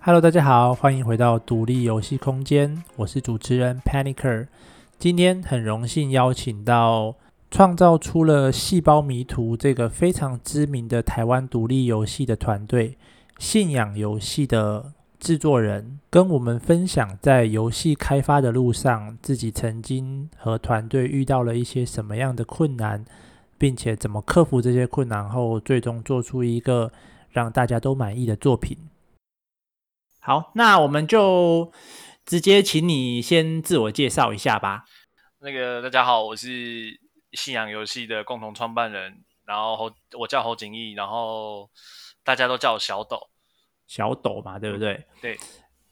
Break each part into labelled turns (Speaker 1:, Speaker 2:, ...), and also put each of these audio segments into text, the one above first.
Speaker 1: Hello，大家好，欢迎回到独立游戏空间，我是主持人 Panicer。今天很荣幸邀请到创造出了《细胞迷途》这个非常知名的台湾独立游戏的团队——信仰游戏的制作人，跟我们分享在游戏开发的路上，自己曾经和团队遇到了一些什么样的困难，并且怎么克服这些困难后，最终做出一个让大家都满意的作品。好，那我们就直接请你先自我介绍一下吧。
Speaker 2: 那个大家好，我是信仰游戏的共同创办人，然后我叫侯景义，然后大家都叫我小斗，
Speaker 1: 小斗嘛，对不对？
Speaker 2: 对。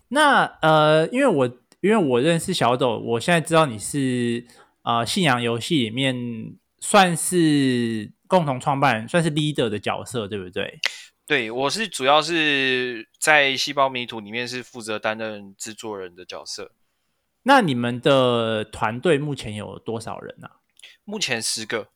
Speaker 1: 那呃，因为我因为我认识小斗，我现在知道你是呃信仰游戏里面算是共同创办人，算是 leader 的角色，对不对？
Speaker 2: 对，我是主要是在细胞迷途里面是负责担任制作人的角色。
Speaker 1: 那你们的团队目前有多少人呢、啊？
Speaker 2: 目前十个，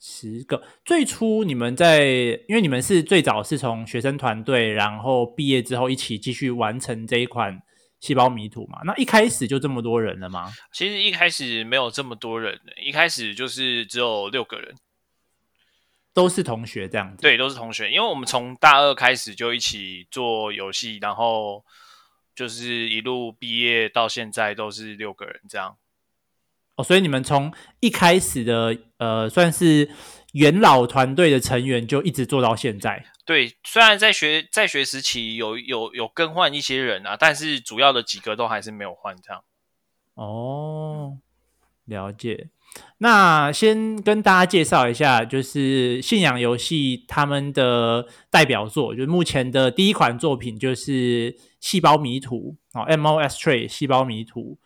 Speaker 1: 十个。最初你们在，因为你们是最早是从学生团队，然后毕业之后一起继续完成这一款细胞迷途嘛？那一开始就这么多人了吗？
Speaker 2: 其实一开始没有这么多人，一开始就是只有六个人。
Speaker 1: 都是同学这样子，
Speaker 2: 对，都是同学，因为我们从大二开始就一起做游戏，然后就是一路毕业到现在都是六个人这样。
Speaker 1: 哦，所以你们从一开始的呃，算是元老团队的成员，就一直做到现在。
Speaker 2: 对，虽然在学在学时期有有有更换一些人啊，但是主要的几个都还是没有换这样。
Speaker 1: 哦，了解。那先跟大家介绍一下，就是信仰游戏他们的代表作，就是目前的第一款作品，就是《细胞迷途》哦，M O Astray 细胞迷途。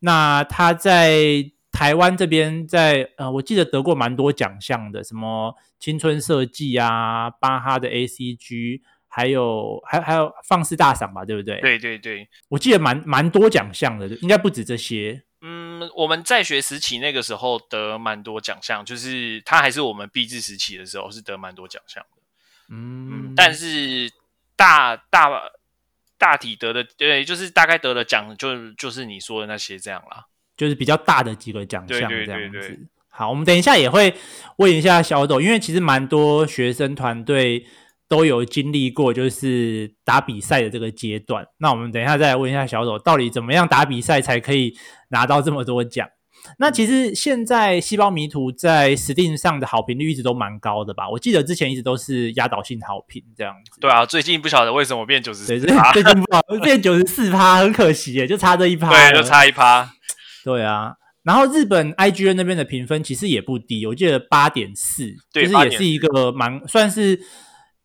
Speaker 1: 那他在台湾这边，在呃，我记得得过蛮多奖项的，什么青春设计啊，巴哈的 A C G，还有还还有放肆大赏吧，对不对？
Speaker 2: 对对对，
Speaker 1: 我记得蛮蛮多奖项的，应该不止这些。
Speaker 2: 嗯，我们在学时期那个时候得蛮多奖项，就是他还是我们毕制时期的时候是得蛮多奖项的。嗯，嗯，但是大大大体得的，对，就是大概得的奖就就是你说的那些这样啦，
Speaker 1: 就是比较大的几个奖项这样子。好，我们等一下也会问一下小斗，因为其实蛮多学生团队。都有经历过，就是打比赛的这个阶段。那我们等一下再来问一下小手，到底怎么样打比赛才可以拿到这么多奖？那其实现在《细胞迷途》在 Steam 上的好评率一直都蛮高的吧？我记得之前一直都是压倒性好评这样子。
Speaker 2: 对啊，最近不晓得为什么变九十四，
Speaker 1: 最近不好变九十四趴，很可惜耶，就差这一趴。
Speaker 2: 对，就差一趴。
Speaker 1: 对啊，然后日本 IGN 那边的评分其实也不低，我记得八点四，就是也是一个蛮算是。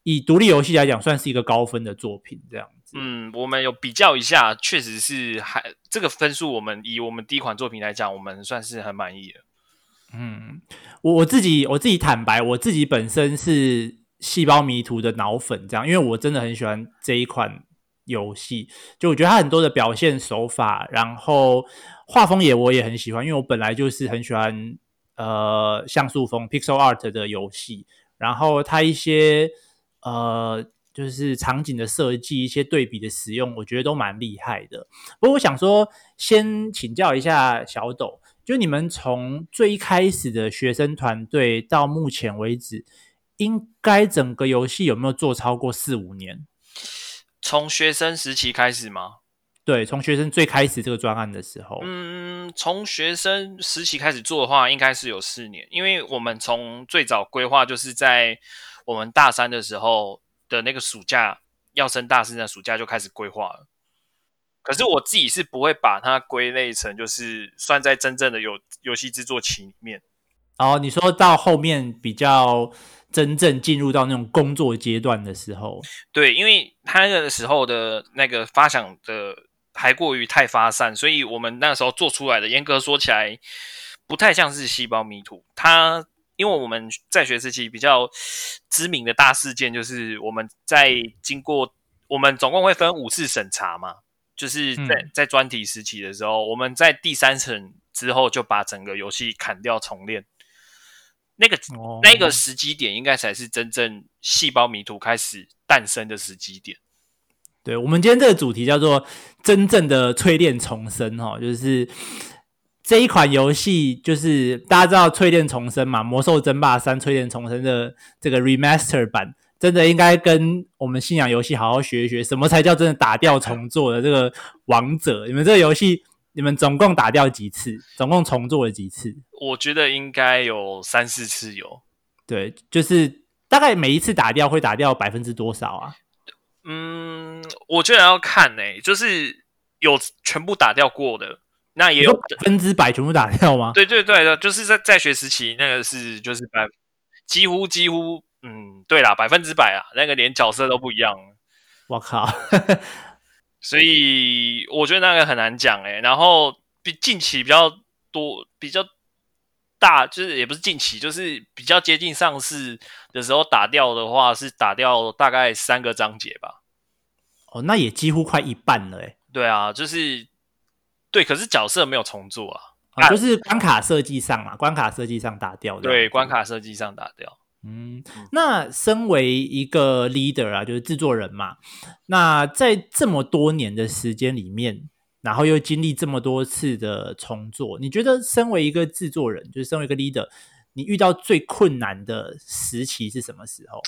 Speaker 1: 以独立游戏来讲，算是一个高分的作品，这样子。
Speaker 2: 嗯，我们有比较一下，确实是还这个分数，我们以我们第一款作品来讲，我们算是很满意的。
Speaker 1: 嗯，我我自己我自己坦白，我自己本身是细胞迷途的脑粉，这样，因为我真的很喜欢这一款游戏，就我觉得它很多的表现手法，然后画风也我也很喜欢，因为我本来就是很喜欢呃像素风 pixel art 的游戏，然后它一些。呃，就是场景的设计，一些对比的使用，我觉得都蛮厉害的。不过我想说，先请教一下小斗，就你们从最开始的学生团队到目前为止，应该整个游戏有没有做超过四五年？
Speaker 2: 从学生时期开始吗？
Speaker 1: 对，从学生最开始这个专案的时候，
Speaker 2: 嗯，从学生时期开始做的话，应该是有四年，因为我们从最早规划就是在。我们大三的时候的那个暑假，要升大四的暑假就开始规划了。可是我自己是不会把它归类成，就是算在真正的游游戏制作期里面。
Speaker 1: 哦，你说到后面比较真正进入到那种工作阶段的时候，
Speaker 2: 对，因为他那个时候的那个发想的还过于太发散，所以我们那时候做出来的，严格说起来，不太像是细胞迷途。它因为我们在学时期比较知名的大事件，就是我们在经过我们总共会分五次审查嘛，就是在在专题时期的时候，我们在第三层之后就把整个游戏砍掉重练。那个那个时机点，应该才是真正细胞迷途开始诞生的时机点。
Speaker 1: 对，我们今天这个主题叫做真正的淬炼重生哈，就是这一款游戏，就是大家知道淬炼重生嘛，《魔兽争霸三：淬炼重生》的这个 remaster 版，真的应该跟我们信仰游戏好好学一学，什么才叫真的打掉重做的这个王者？你们这个游戏，你们总共打掉几次？总共重做了几次？
Speaker 2: 我觉得应该有三四次有。
Speaker 1: 对，就是大概每一次打掉会打掉百分之多少啊？
Speaker 2: 嗯，我觉得要看呢、欸，就是有全部打掉过的，那也有百
Speaker 1: 分之百全部打掉吗？
Speaker 2: 对对对的，就是在在学时期那个是就是百几乎几乎，嗯，对啦，百分之百啊，那个连角色都不一样。
Speaker 1: 我靠！
Speaker 2: 所以我觉得那个很难讲哎、欸。然后比近期比较多比较大，就是也不是近期，就是比较接近上市的时候打掉的话，是打掉大概三个章节吧。
Speaker 1: 哦，那也几乎快一半了哎、欸。
Speaker 2: 对啊，就是对，可是角色没有重做啊，
Speaker 1: 啊就是关卡设计上嘛，关卡设计上打掉的。
Speaker 2: 对，关卡设计上打掉。
Speaker 1: 嗯，那身为一个 leader 啊，就是制作人嘛，那在这么多年的时间里面。然后又经历这么多次的重做，你觉得身为一个制作人，就是身为一个 leader，你遇到最困难的时期是什么时候？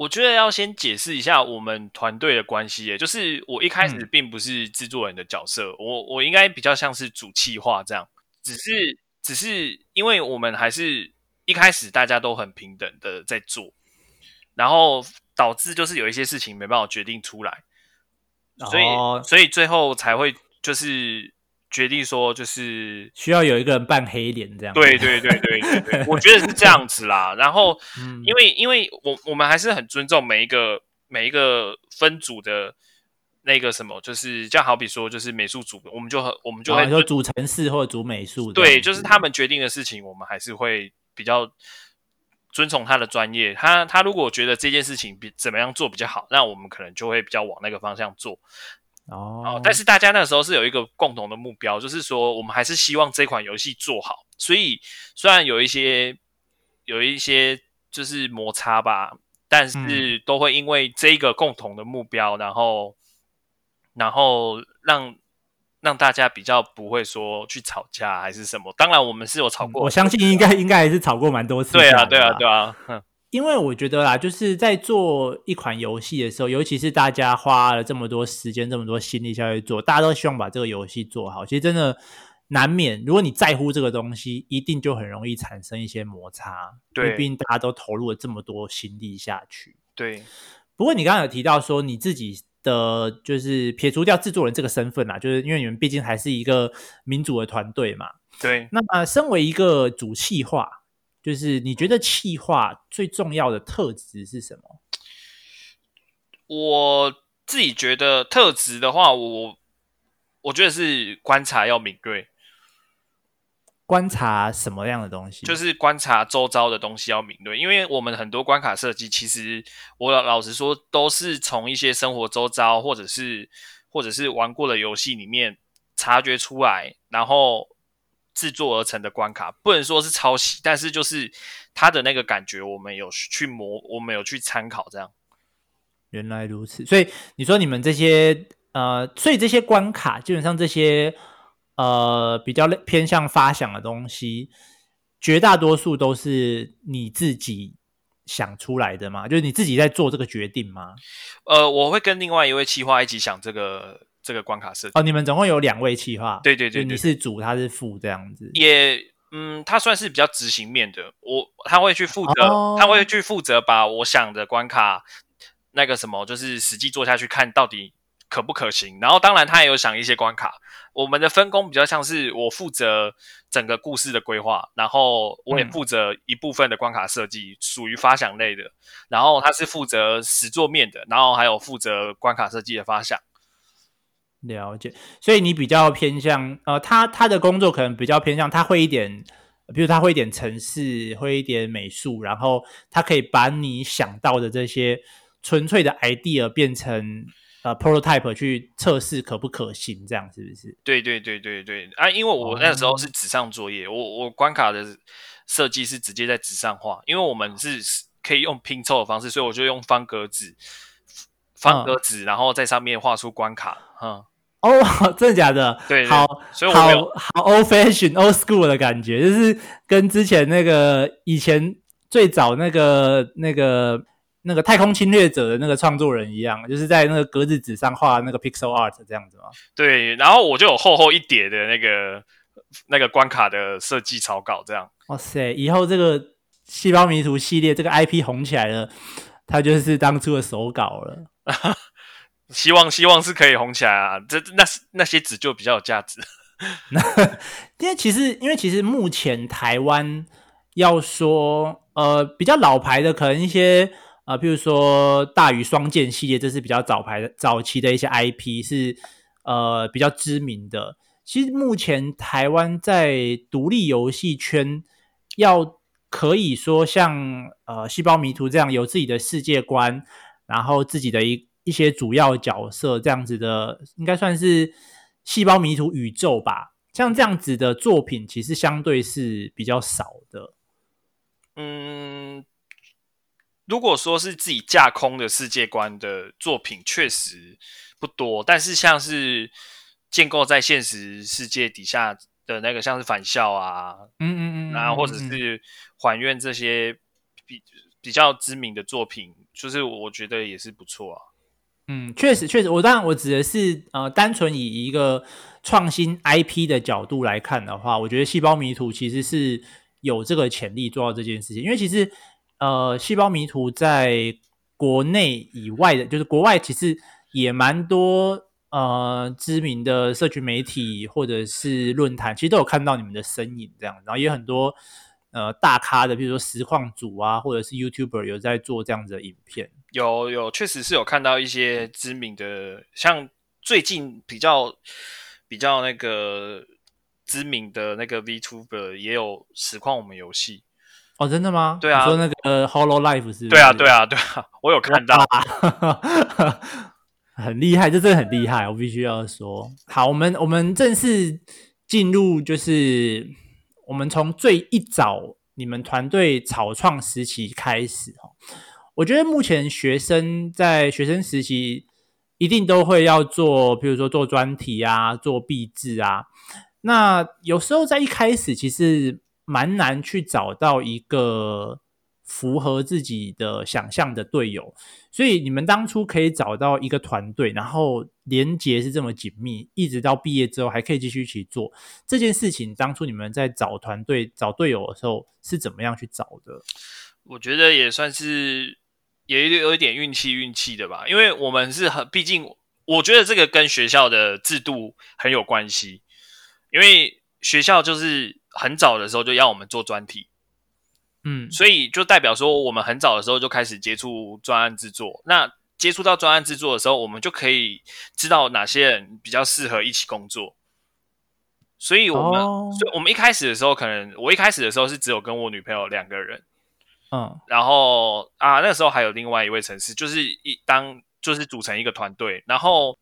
Speaker 2: 我觉得要先解释一下我们团队的关系，也就是我一开始并不是制作人的角色，嗯、我我应该比较像是主企划这样，只是只是因为我们还是一开始大家都很平等的在做，然后导致就是有一些事情没办法决定出来，所以、哦、所以最后才会。就是决定说，就是
Speaker 1: 需要有一个人扮黑脸这样。
Speaker 2: 对对对对对对，我觉得是这样子啦。然后，因为因为我我们还是很尊重每一个每一个分组的那个什么，就是就。好比说，就是美术组，我们就很我们就会
Speaker 1: 说组城市或者组美术。
Speaker 2: 对，就是他们决定的事情，我们还是会比较遵从他的专业。他他如果觉得这件事情比怎么样做比较好，那我们可能就会比较往那个方向做。哦，但是大家那个时候是有一个共同的目标，就是说我们还是希望这款游戏做好。所以虽然有一些有一些就是摩擦吧，但是都会因为这个共同的目标，然后然后让让大家比较不会说去吵架还是什么。当然我们是有吵过，
Speaker 1: 我相信应该应该还是吵过蛮多次。
Speaker 2: 对啊，对啊，对啊。哼。
Speaker 1: 因为我觉得啦，就是在做一款游戏的时候，尤其是大家花了这么多时间、这么多心力下去做，大家都希望把这个游戏做好。其实真的难免，如果你在乎这个东西，一定就很容易产生一些摩擦。对，毕竟大家都投入了这么多心力下去。
Speaker 2: 对。
Speaker 1: 不过你刚刚有提到说，你自己的就是撇除掉制作人这个身份啦，就是因为你们毕竟还是一个民主的团队嘛。
Speaker 2: 对。
Speaker 1: 那身为一个主企划。就是你觉得企划最重要的特质是什么？
Speaker 2: 我自己觉得特质的话，我我觉得是观察要敏锐。
Speaker 1: 观察什么样的东西？
Speaker 2: 就是观察周遭的东西要敏锐，因为我们很多关卡设计，其实我老实说，都是从一些生活周遭，或者是或者是玩过的游戏里面察觉出来，然后。制作而成的关卡不能说是抄袭，但是就是它的那个感觉，我们有去模，我们有去参考，这样。
Speaker 1: 原来如此，所以你说你们这些呃，所以这些关卡基本上这些呃比较偏向发想的东西，绝大多数都是你自己想出来的吗？就是你自己在做这个决定吗？
Speaker 2: 呃，我会跟另外一位企划一起想这个。这个关卡设计
Speaker 1: 哦，你们总共有两位企划，
Speaker 2: 对对对，对，
Speaker 1: 你是主，他是副，这样子。
Speaker 2: 也，嗯，他算是比较执行面的，我他会去负责，哦、他会去负责把我想的关卡那个什么，就是实际做下去，看到底可不可行。然后，当然他也有想一些关卡。我们的分工比较像是我负责整个故事的规划，然后我也负责一部分的关卡设计，属于发想类的。然后他是负责实作面的，然后还有负责关卡设计的发想。
Speaker 1: 了解，所以你比较偏向呃，他他的工作可能比较偏向他会一点，比如他会一点城市，会一点美术，然后他可以把你想到的这些纯粹的 idea 变成呃 prototype 去测试可不可行，这样是不是？
Speaker 2: 对对对对对啊！因为我那时候是纸上作业，哦、我我关卡的设计是直接在纸上画，因为我们是可以用拼凑的方式，所以我就用方格纸。方格纸，然后在上面画出关卡。嗯，
Speaker 1: 哦，真的假的？
Speaker 2: 对，
Speaker 1: 好，
Speaker 2: 所以我没有
Speaker 1: 好好 old fashion old school 的感觉，就是跟之前那个以前最早那个那个那个太空侵略者的那个创作人一样，就是在那个格子纸上画那个 pixel art 这样子吗？
Speaker 2: 对，然后我就有厚厚一叠的那个那个关卡的设计草稿，这样。
Speaker 1: 哇塞，以后这个细胞迷途系列这个 IP 红起来了。它就是当初的手稿了，
Speaker 2: 希望希望是可以红起来啊！这那是那些纸就比较有价值。
Speaker 1: 那 因为其实因为其实目前台湾要说呃比较老牌的，可能一些呃，譬如说大鱼双剑系列，这是比较早牌的早期的一些 IP 是呃比较知名的。其实目前台湾在独立游戏圈要。可以说像呃细胞迷途这样有自己的世界观，然后自己的一一些主要角色这样子的，应该算是细胞迷途宇宙吧。像这样子的作品，其实相对是比较少的。
Speaker 2: 嗯，如果说是自己架空的世界观的作品，确实不多。但是像是建构在现实世界底下。的那个像是返校啊，
Speaker 1: 嗯嗯嗯，
Speaker 2: 然后或者是还愿这些比比较知名的作品，就是我觉得也是不错啊。
Speaker 1: 嗯，确实确实，我当然我指的是呃，单纯以一个创新 IP 的角度来看的话，我觉得细胞迷图其实是有这个潜力做到这件事情，因为其实呃，细胞迷图在国内以外的，就是国外其实也蛮多。呃，知名的社群媒体或者是论坛，其实都有看到你们的身影，这样，然后也有很多呃大咖的，比如说实况组啊，或者是 YouTuber 有在做这样子的影片。
Speaker 2: 有有，确实是有看到一些知名的，像最近比较比较那个知名的那个 VTuber 也有实况我们游戏。
Speaker 1: 哦，真的吗？
Speaker 2: 对啊，
Speaker 1: 你说那个呃 Hollow Life 是？
Speaker 2: 对啊，对啊，对啊，我有看到。
Speaker 1: 很厉害，这真的很厉害，我必须要说。好，我们我们正式进入，就是我们从最一早你们团队草创时期开始哈。我觉得目前学生在学生时期一定都会要做，比如说做专题啊，做毕制啊。那有时候在一开始其实蛮难去找到一个。符合自己的想象的队友，所以你们当初可以找到一个团队，然后连接是这么紧密，一直到毕业之后还可以继续一起做这件事情。当初你们在找团队、找队友的时候是怎么样去找的？
Speaker 2: 我觉得也算是也有有一点运气，运气的吧。因为我们是很，毕竟我觉得这个跟学校的制度很有关系，因为学校就是很早的时候就要我们做专题。
Speaker 1: 嗯，
Speaker 2: 所以就代表说，我们很早的时候就开始接触专案制作。那接触到专案制作的时候，我们就可以知道哪些人比较适合一起工作。所以，我们，哦、所以我们一开始的时候，可能我一开始的时候是只有跟我女朋友两个人，
Speaker 1: 嗯，
Speaker 2: 然后啊，那个时候还有另外一位城市，就是一当就是组成一个团队。然后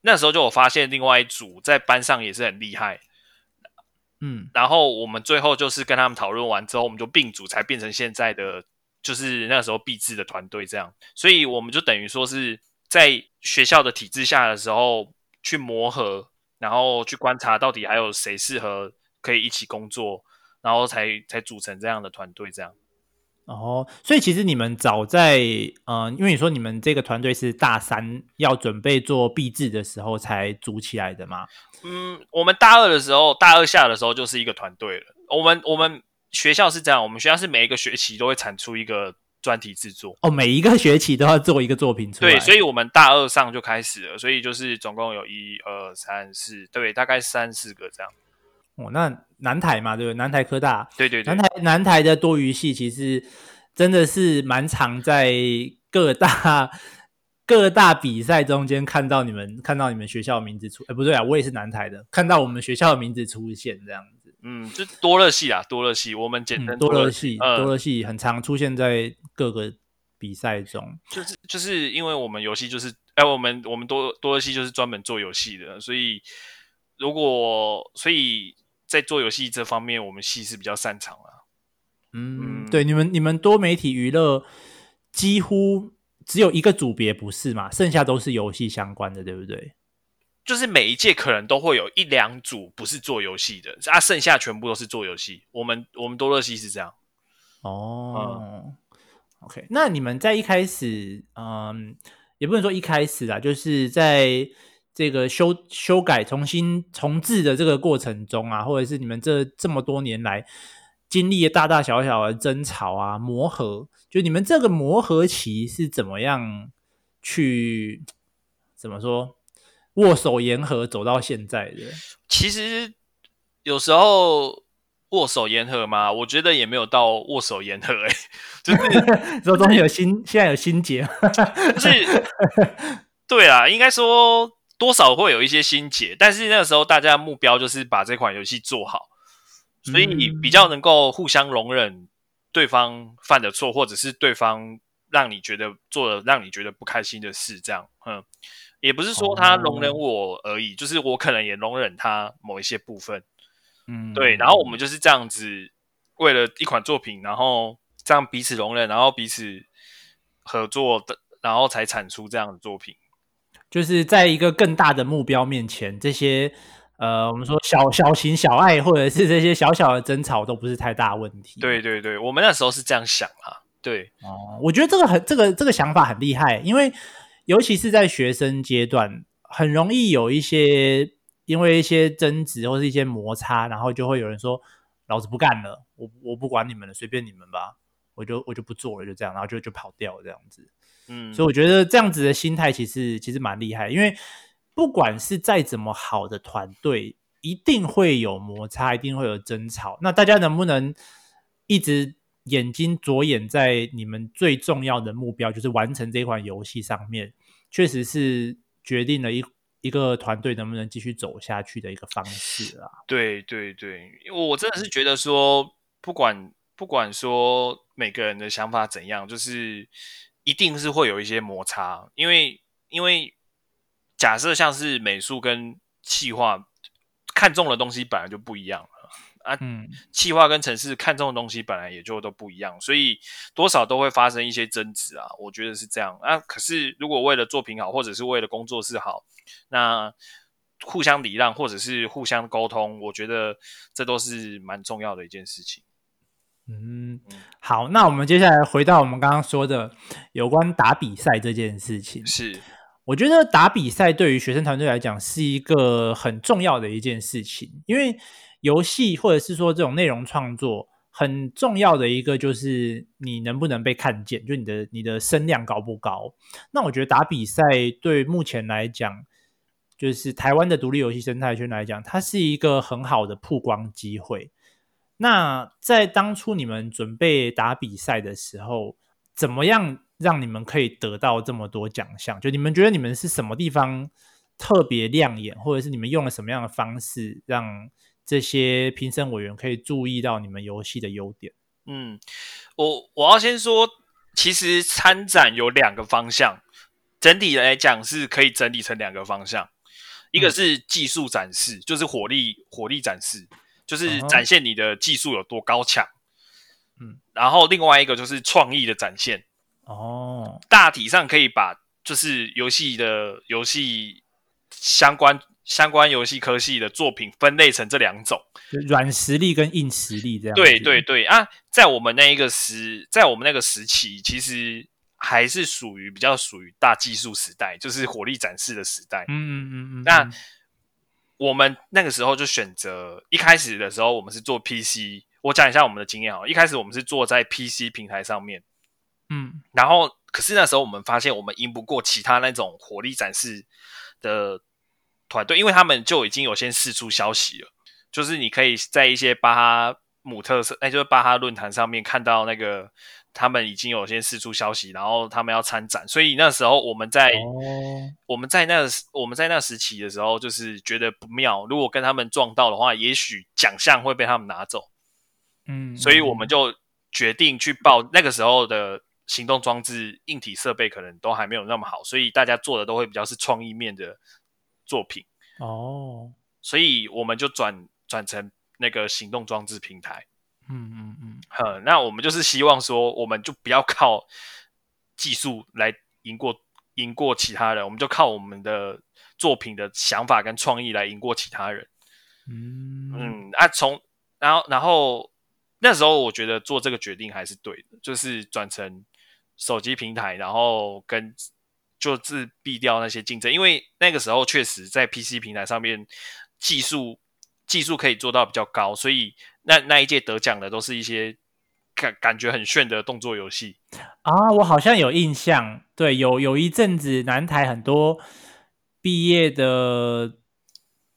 Speaker 2: 那时候就我发现另外一组在班上也是很厉害。
Speaker 1: 嗯，
Speaker 2: 然后我们最后就是跟他们讨论完之后，我们就并组，才变成现在的就是那时候毕制的团队这样。所以我们就等于说是在学校的体制下的时候去磨合，然后去观察到底还有谁适合可以一起工作，然后才才组成这样的团队这样。
Speaker 1: 哦，所以其实你们早在嗯、呃，因为你说你们这个团队是大三要准备做毕制的时候才组起来的吗？
Speaker 2: 嗯，我们大二的时候，大二下的时候就是一个团队了。我们我们学校是这样，我们学校是每一个学期都会产出一个专题制作。
Speaker 1: 哦，每一个学期都要做一个作品出来。
Speaker 2: 对，所以我们大二上就开始了，所以就是总共有一二三四，对，大概三四个这样。
Speaker 1: 哦，那南台嘛，对不对？南台科大，
Speaker 2: 对对对，
Speaker 1: 南台南台的多余系其实真的是蛮常在各大。各大比赛中间看到你们，看到你们学校的名字出，哎，不对啊，我也是南台的，看到我们学校的名字出现这样子，
Speaker 2: 嗯，就多乐系啊，多乐系，我们简称多乐系，
Speaker 1: 多乐系，多乐系很常出现在各个比赛中，
Speaker 2: 就是就是因为我们游戏就是，哎，我们我们多多乐系就是专门做游戏的，所以如果所以在做游戏这方面，我们系是比较擅长了，
Speaker 1: 嗯，嗯对，你们你们多媒体娱乐几乎。只有一个组别不是嘛，剩下都是游戏相关的，对不对？
Speaker 2: 就是每一届可能都会有一两组不是做游戏的，啊，剩下全部都是做游戏。我们我们多乐西是这样。
Speaker 1: 哦、嗯、OK，那你们在一开始，嗯，也不能说一开始啦，就是在这个修修改、重新重置的这个过程中啊，或者是你们这这么多年来经历的大大小小的争吵啊、磨合，就你们这个磨合期是怎么样去怎么说？握手言和走到现在的，
Speaker 2: 其实有时候握手言和嘛，我觉得也没有到握手言和哎、欸，就是
Speaker 1: 这东西有心，现在有心结，
Speaker 2: 就是 对啊，应该说多少会有一些心结，但是那个时候大家的目标就是把这款游戏做好，所以你比较能够互相容忍对方犯的错，或者是对方让你觉得做了让你觉得不开心的事，这样，嗯。也不是说他容忍我而已，oh. 就是我可能也容忍他某一些部分，嗯，对。然后我们就是这样子，为了一款作品，然后这样彼此容忍，然后彼此合作的，然后才产出这样的作品。
Speaker 1: 就是在一个更大的目标面前，这些呃，我们说小小情小爱，或者是这些小小的争吵，都不是太大问题。
Speaker 2: 对对对，我们那时候是这样想啊。对，
Speaker 1: 哦，我觉得这个很，这个这个想法很厉害，因为。尤其是在学生阶段，很容易有一些因为一些争执或是一些摩擦，然后就会有人说：“老子不干了，我我不管你们了，随便你们吧，我就我就不做了，就这样，然后就就跑掉这样子。”嗯，所以我觉得这样子的心态其实其实蛮厉害，因为不管是再怎么好的团队，一定会有摩擦，一定会有争吵。那大家能不能一直？眼睛着眼在你们最重要的目标，就是完成这款游戏上面，确实是决定了一一个团队能不能继续走下去的一个方式啊。
Speaker 2: 对对对，我真的是觉得说，不管不管说每个人的想法怎样，就是一定是会有一些摩擦，因为因为假设像是美术跟企划看中的东西本来就不一样。啊，嗯，企划跟城市看中的东西本来也就都不一样，所以多少都会发生一些争执啊。我觉得是这样啊。可是如果为了作品好，或者是为了工作室好，那互相礼让或者是互相沟通，我觉得这都是蛮重要的一件事情。
Speaker 1: 嗯，好，那我们接下来回到我们刚刚说的有关打比赛这件事情。
Speaker 2: 是，
Speaker 1: 我觉得打比赛对于学生团队来讲是一个很重要的一件事情，因为。游戏或者是说这种内容创作很重要的一个就是你能不能被看见，就你的你的声量高不高？那我觉得打比赛对目前来讲，就是台湾的独立游戏生态圈来讲，它是一个很好的曝光机会。那在当初你们准备打比赛的时候，怎么样让你们可以得到这么多奖项？就你们觉得你们是什么地方特别亮眼，或者是你们用了什么样的方式让？这些评审委员可以注意到你们游戏的优点。
Speaker 2: 嗯，我我要先说，其实参展有两个方向，整体来讲是可以整理成两个方向。一个是技术展示，嗯、就是火力火力展示，就是展现你的技术有多高强。嗯，然后另外一个就是创意的展现。哦，大体上可以把就是游戏的游戏相关。相关游戏科系的作品分类成这两种，
Speaker 1: 软实力跟硬实力这样。
Speaker 2: 对对对啊，在我们那一个时，在我们那个时期，其实还是属于比较属于大技术时代，就是火力展示的时代。嗯嗯嗯嗯。那我们那个时候就选择，一开始的时候我们是做 PC。我讲一下我们的经验啊，一开始我们是做在 PC 平台上面。嗯。然后，可是那时候我们发现，我们赢不过其他那种火力展示的。团队，因为他们就已经有先释出消息了，就是你可以在一些巴哈姆特色，哎，就是巴哈论坛上面看到那个他们已经有先释出消息，然后他们要参展，所以那时候我们在、哦、我们在那我们在那时期的时候，就是觉得不妙，如果跟他们撞到的话，也许奖项会被他们拿走，嗯，所以我们就决定去报。那个时候的行动装置硬体设备可能都还没有那么好，所以大家做的都会比较是创意面的。作品。哦，所以我们就转转成那个行动装置平台，嗯嗯嗯，那我们就是希望说，我们就不要靠技术来赢过赢过其他人，我们就靠我们的作品的想法跟创意来赢过其他人。嗯。嗯啊，从然后然后那时候我觉得做这个决定还是对的，就是转成手机平台，然后跟就自避掉那些竞争，因为那个时候确实在 PC 平台上面技术技术可以做到比较高，所以那那一届得奖的都是一些感感觉很炫的动作游戏
Speaker 1: 啊，我好像有印象，对，有有一阵子南台很多毕业的。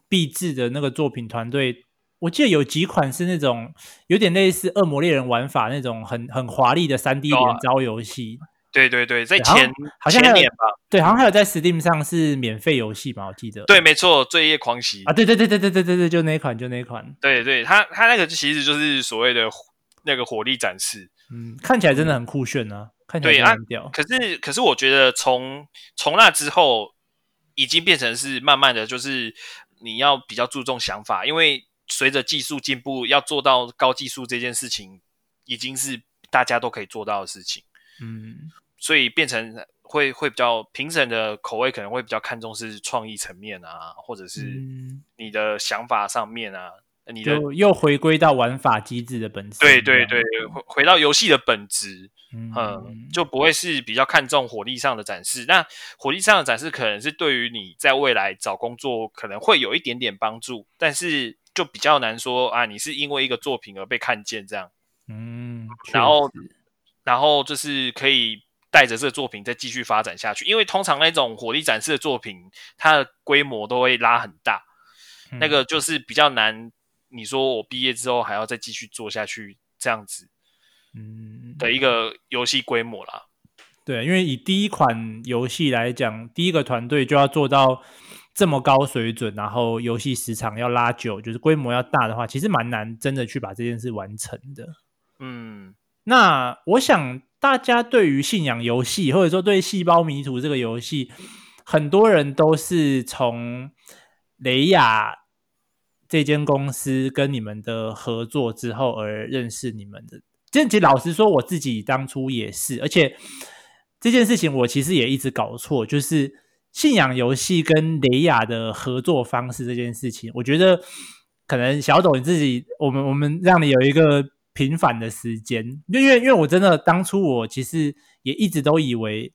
Speaker 1: 毕制的那个作品团队，我记得有几款是那种有点类似《恶魔猎人》玩法那种很很华丽的三 D 连招游戏。
Speaker 2: 对对对，在前
Speaker 1: 好像前年吧，对，好像还有在 Steam 上是免费游戏吧，我记得。
Speaker 2: 对，没错，《罪业狂袭》
Speaker 1: 啊，对对对对对对对对，就那一款，就那一款。
Speaker 2: 对对，它它那个其实就是所谓的那个火力展示，
Speaker 1: 嗯，看起来真的很酷炫啊，看起来很屌。
Speaker 2: 啊、可是可是，我觉得从从那之后，已经变成是慢慢的就是。你要比较注重想法，因为随着技术进步，要做到高技术这件事情，已经是大家都可以做到的事情。嗯，所以变成会会比较评审的口味可能会比较看重是创意层面啊，或者是你的想法上面啊。你的
Speaker 1: 又回归到玩法机制的本质，
Speaker 2: 对对对，回回到游戏的本质，嗯，嗯，就不会是比较看重火力上的展示。那火力上的展示可能是对于你在未来找工作可能会有一点点帮助，但是就比较难说啊，你是因为一个作品而被看见这样，嗯，然后然后就是可以带着这个作品再继续发展下去，因为通常那种火力展示的作品，它的规模都会拉很大，嗯，那个就是比较难。你说我毕业之后还要再继续做下去，这样子，嗯，的一个游戏规模啦。
Speaker 1: 对，因为以第一款游戏来讲，第一个团队就要做到这么高水准，然后游戏时长要拉久，就是规模要大的话，其实蛮难真的去把这件事完成的。嗯，那我想大家对于信仰游戏，或者说对细胞迷途这个游戏，很多人都是从雷亚。这间公司跟你们的合作之后而认识你们的，这其实老实说，我自己当初也是，而且这件事情我其实也一直搞错，就是信仰游戏跟雷亚的合作方式这件事情，我觉得可能小董你自己，我们我们让你有一个平反的时间，因为因为我真的当初我其实也一直都以为，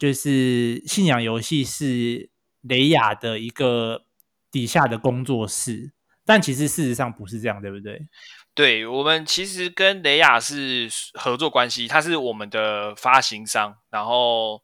Speaker 1: 就是信仰游戏是雷亚的一个。底下的工作室，但其实事实上不是这样，对不对？
Speaker 2: 对，我们其实跟雷亚是合作关系，他是我们的发行商，然后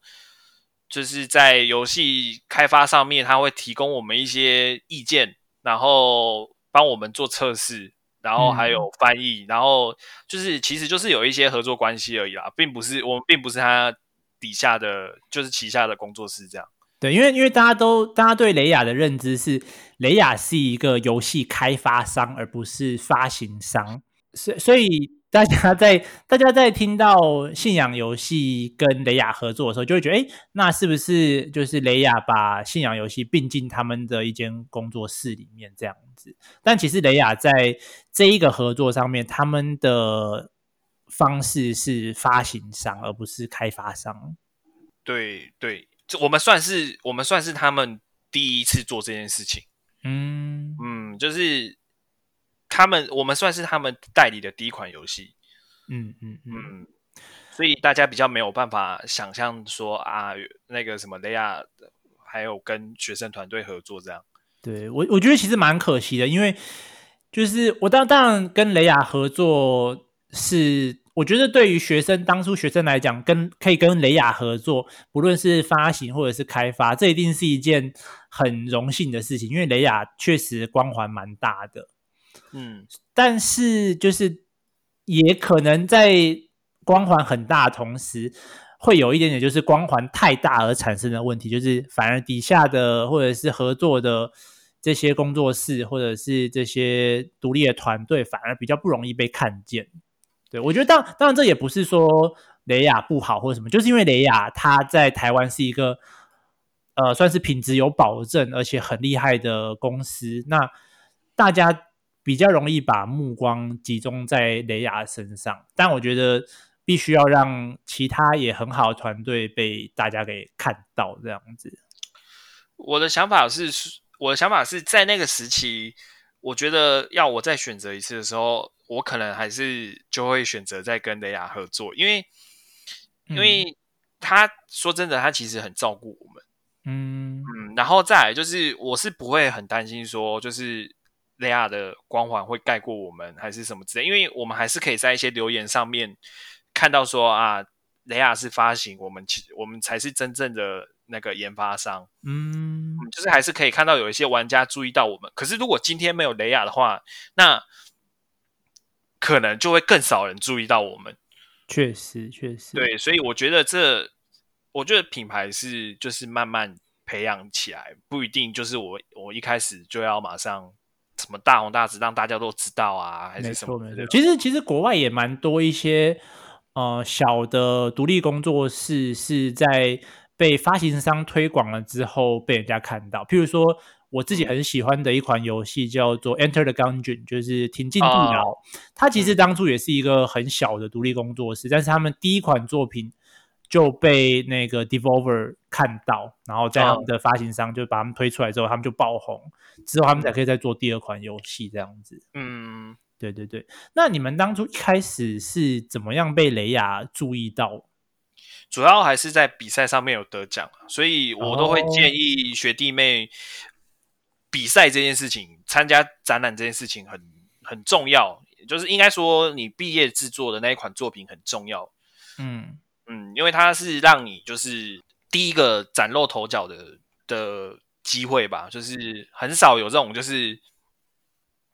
Speaker 2: 就是在游戏开发上面，他会提供我们一些意见，然后帮我们做测试，然后还有翻译，嗯、然后就是其实就是有一些合作关系而已啦，并不是我们并不是他底下的，就是旗下的工作室这样。
Speaker 1: 对，因为因为大家都大家对雷亚的认知是雷亚是一个游戏开发商，而不是发行商，所所以大家在大家在听到信仰游戏跟雷亚合作的时候，就会觉得，哎，那是不是就是雷亚把信仰游戏并进他们的一间工作室里面这样子？但其实雷亚在这一个合作上面，他们的方式是发行商，而不是开发商。
Speaker 2: 对对。我们算是我们算是他们第一次做这件事情，嗯嗯，就是他们我们算是他们代理的第一款游戏，嗯嗯嗯，所以大家比较没有办法想象说啊，那个什么雷亚还有跟学生团队合作这样，
Speaker 1: 对我我觉得其实蛮可惜的，因为就是我当当然跟雷亚合作是。我觉得对于学生，当初学生来讲，跟可以跟雷亚合作，不论是发行或者是开发，这一定是一件很荣幸的事情，因为雷亚确实光环蛮大的。嗯，但是就是也可能在光环很大同时，会有一点点就是光环太大而产生的问题，就是反而底下的或者是合作的这些工作室或者是这些独立的团队，反而比较不容易被看见。对，我觉得当当然这也不是说雷亚不好或者什么，就是因为雷亚它在台湾是一个呃算是品质有保证而且很厉害的公司，那大家比较容易把目光集中在雷亚身上。但我觉得必须要让其他也很好的团队被大家给看到，这样子。
Speaker 2: 我的想法是，我的想法是在那个时期，我觉得要我再选择一次的时候，我可能还是就会选择再跟雷亚合作，因为，因为他说真的，他其实很照顾我们，嗯嗯，然后再来就是，我是不会很担心说，就是雷亚的光环会盖过我们，还是什么之类，因为我们还是可以在一些留言上面看到说啊，雷亚是发行，我们其我们才是真正的。那个研发商，嗯，就是还是可以看到有一些玩家注意到我们。可是如果今天没有雷亚的话，那可能就会更少人注意到我们。
Speaker 1: 确实，确实，
Speaker 2: 对，所以我觉得这，我觉得品牌是就是慢慢培养起来，不一定就是我我一开始就要马上什么大红大紫让大家都知道啊，还是什
Speaker 1: 么？没错。其实其实国外也蛮多一些呃小的独立工作室是在。被发行商推广了之后，被人家看到。譬如说，我自己很喜欢的一款游戏叫做《Enter the Gungeon》，就是挺进地牢。Oh. 它其实当初也是一个很小的独立工作室，但是他们第一款作品就被那个 Devolver 看到，然后在他们的发行商就把他们推出来之后，他们就爆红，之后他们才可以再做第二款游戏这样子。嗯，对对对。那你们当初一开始是怎么样被雷亚注意到？
Speaker 2: 主要还是在比赛上面有得奖，所以我都会建议学弟妹，比赛这件事情、参加展览这件事情很很重要，就是应该说你毕业制作的那一款作品很重要。嗯嗯，因为它是让你就是第一个崭露头角的的机会吧，就是很少有这种就是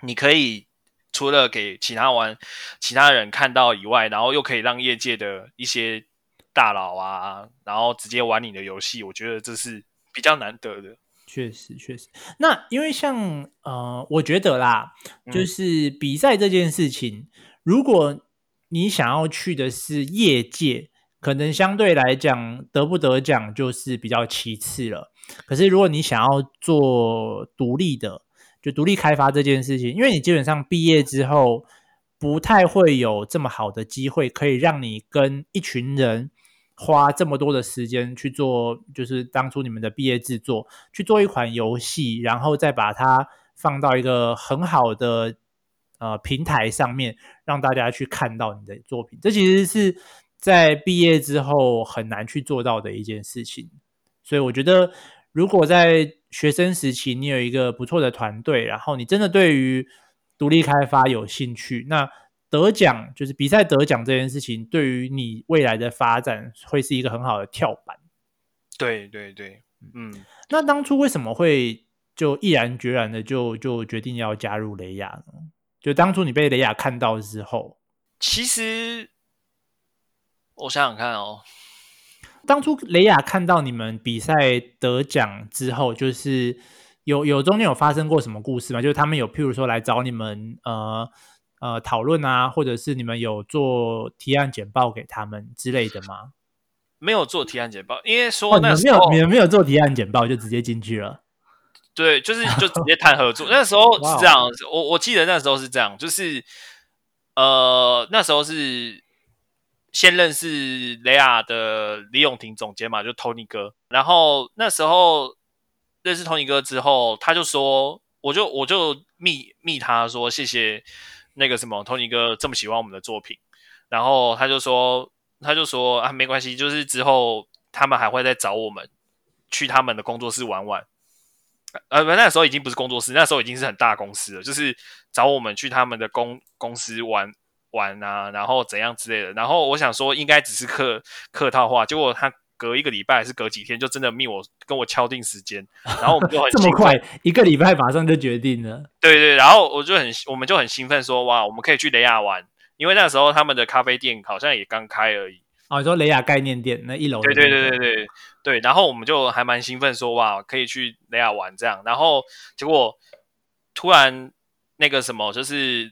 Speaker 2: 你可以除了给其他玩其他人看到以外，然后又可以让业界的一些。大佬啊，然后直接玩你的游戏，我觉得这是比较难得的。
Speaker 1: 确实，确实。那因为像呃，我觉得啦，就是比赛这件事情，嗯、如果你想要去的是业界，可能相对来讲得不得奖就是比较其次了。可是如果你想要做独立的，就独立开发这件事情，因为你基本上毕业之后，不太会有这么好的机会，可以让你跟一群人。花这么多的时间去做，就是当初你们的毕业制作，去做一款游戏，然后再把它放到一个很好的呃平台上面，让大家去看到你的作品。这其实是在毕业之后很难去做到的一件事情。所以我觉得，如果在学生时期你有一个不错的团队，然后你真的对于独立开发有兴趣，那得奖就是比赛得奖这件事情，对于你未来的发展会是一个很好的跳板。
Speaker 2: 对对对，嗯。
Speaker 1: 那当初为什么会就毅然决然的就就决定要加入雷亚呢？就当初你被雷亚看到之后，
Speaker 2: 其实我想想看哦，
Speaker 1: 当初雷亚看到你们比赛得奖之后，就是有有中间有发生过什么故事吗？就是他们有譬如说来找你们呃。呃，讨论啊，或者是你们有做提案简报给他们之类的吗？
Speaker 2: 没有做提案简报，因为说那时候、
Speaker 1: 哦、没有，你们没有做提案简报就直接进去了。
Speaker 2: 对，就是就直接谈合作。那时候是这样，我我记得那时候是这样，就是呃，那时候是先认识雷亚的李永廷总监嘛，就 Tony 哥。然后那时候认识 Tony 哥之后，他就说，我就我就密密他说谢谢。那个什么，托尼哥这么喜欢我们的作品，然后他就说，他就说啊，没关系，就是之后他们还会再找我们去他们的工作室玩玩。呃，那时候已经不是工作室，那时候已经是很大公司了，就是找我们去他们的公公司玩玩啊，然后怎样之类的。然后我想说，应该只是客客套话，结果他。隔一个礼拜还是隔几天，就真的密我跟我敲定时间，然后我们就很
Speaker 1: 这么快，一个礼拜马上就决定了。
Speaker 2: 对对，然后我就很我们就很兴奋说哇，我们可以去雷亚玩，因为那时候他们的咖啡店好像也刚开而已。
Speaker 1: 哦，你说雷亚概念店那一楼？
Speaker 2: 对对对对对对，然后我们就还蛮兴奋说哇，可以去雷亚玩这样，然后结果突然那个什么就是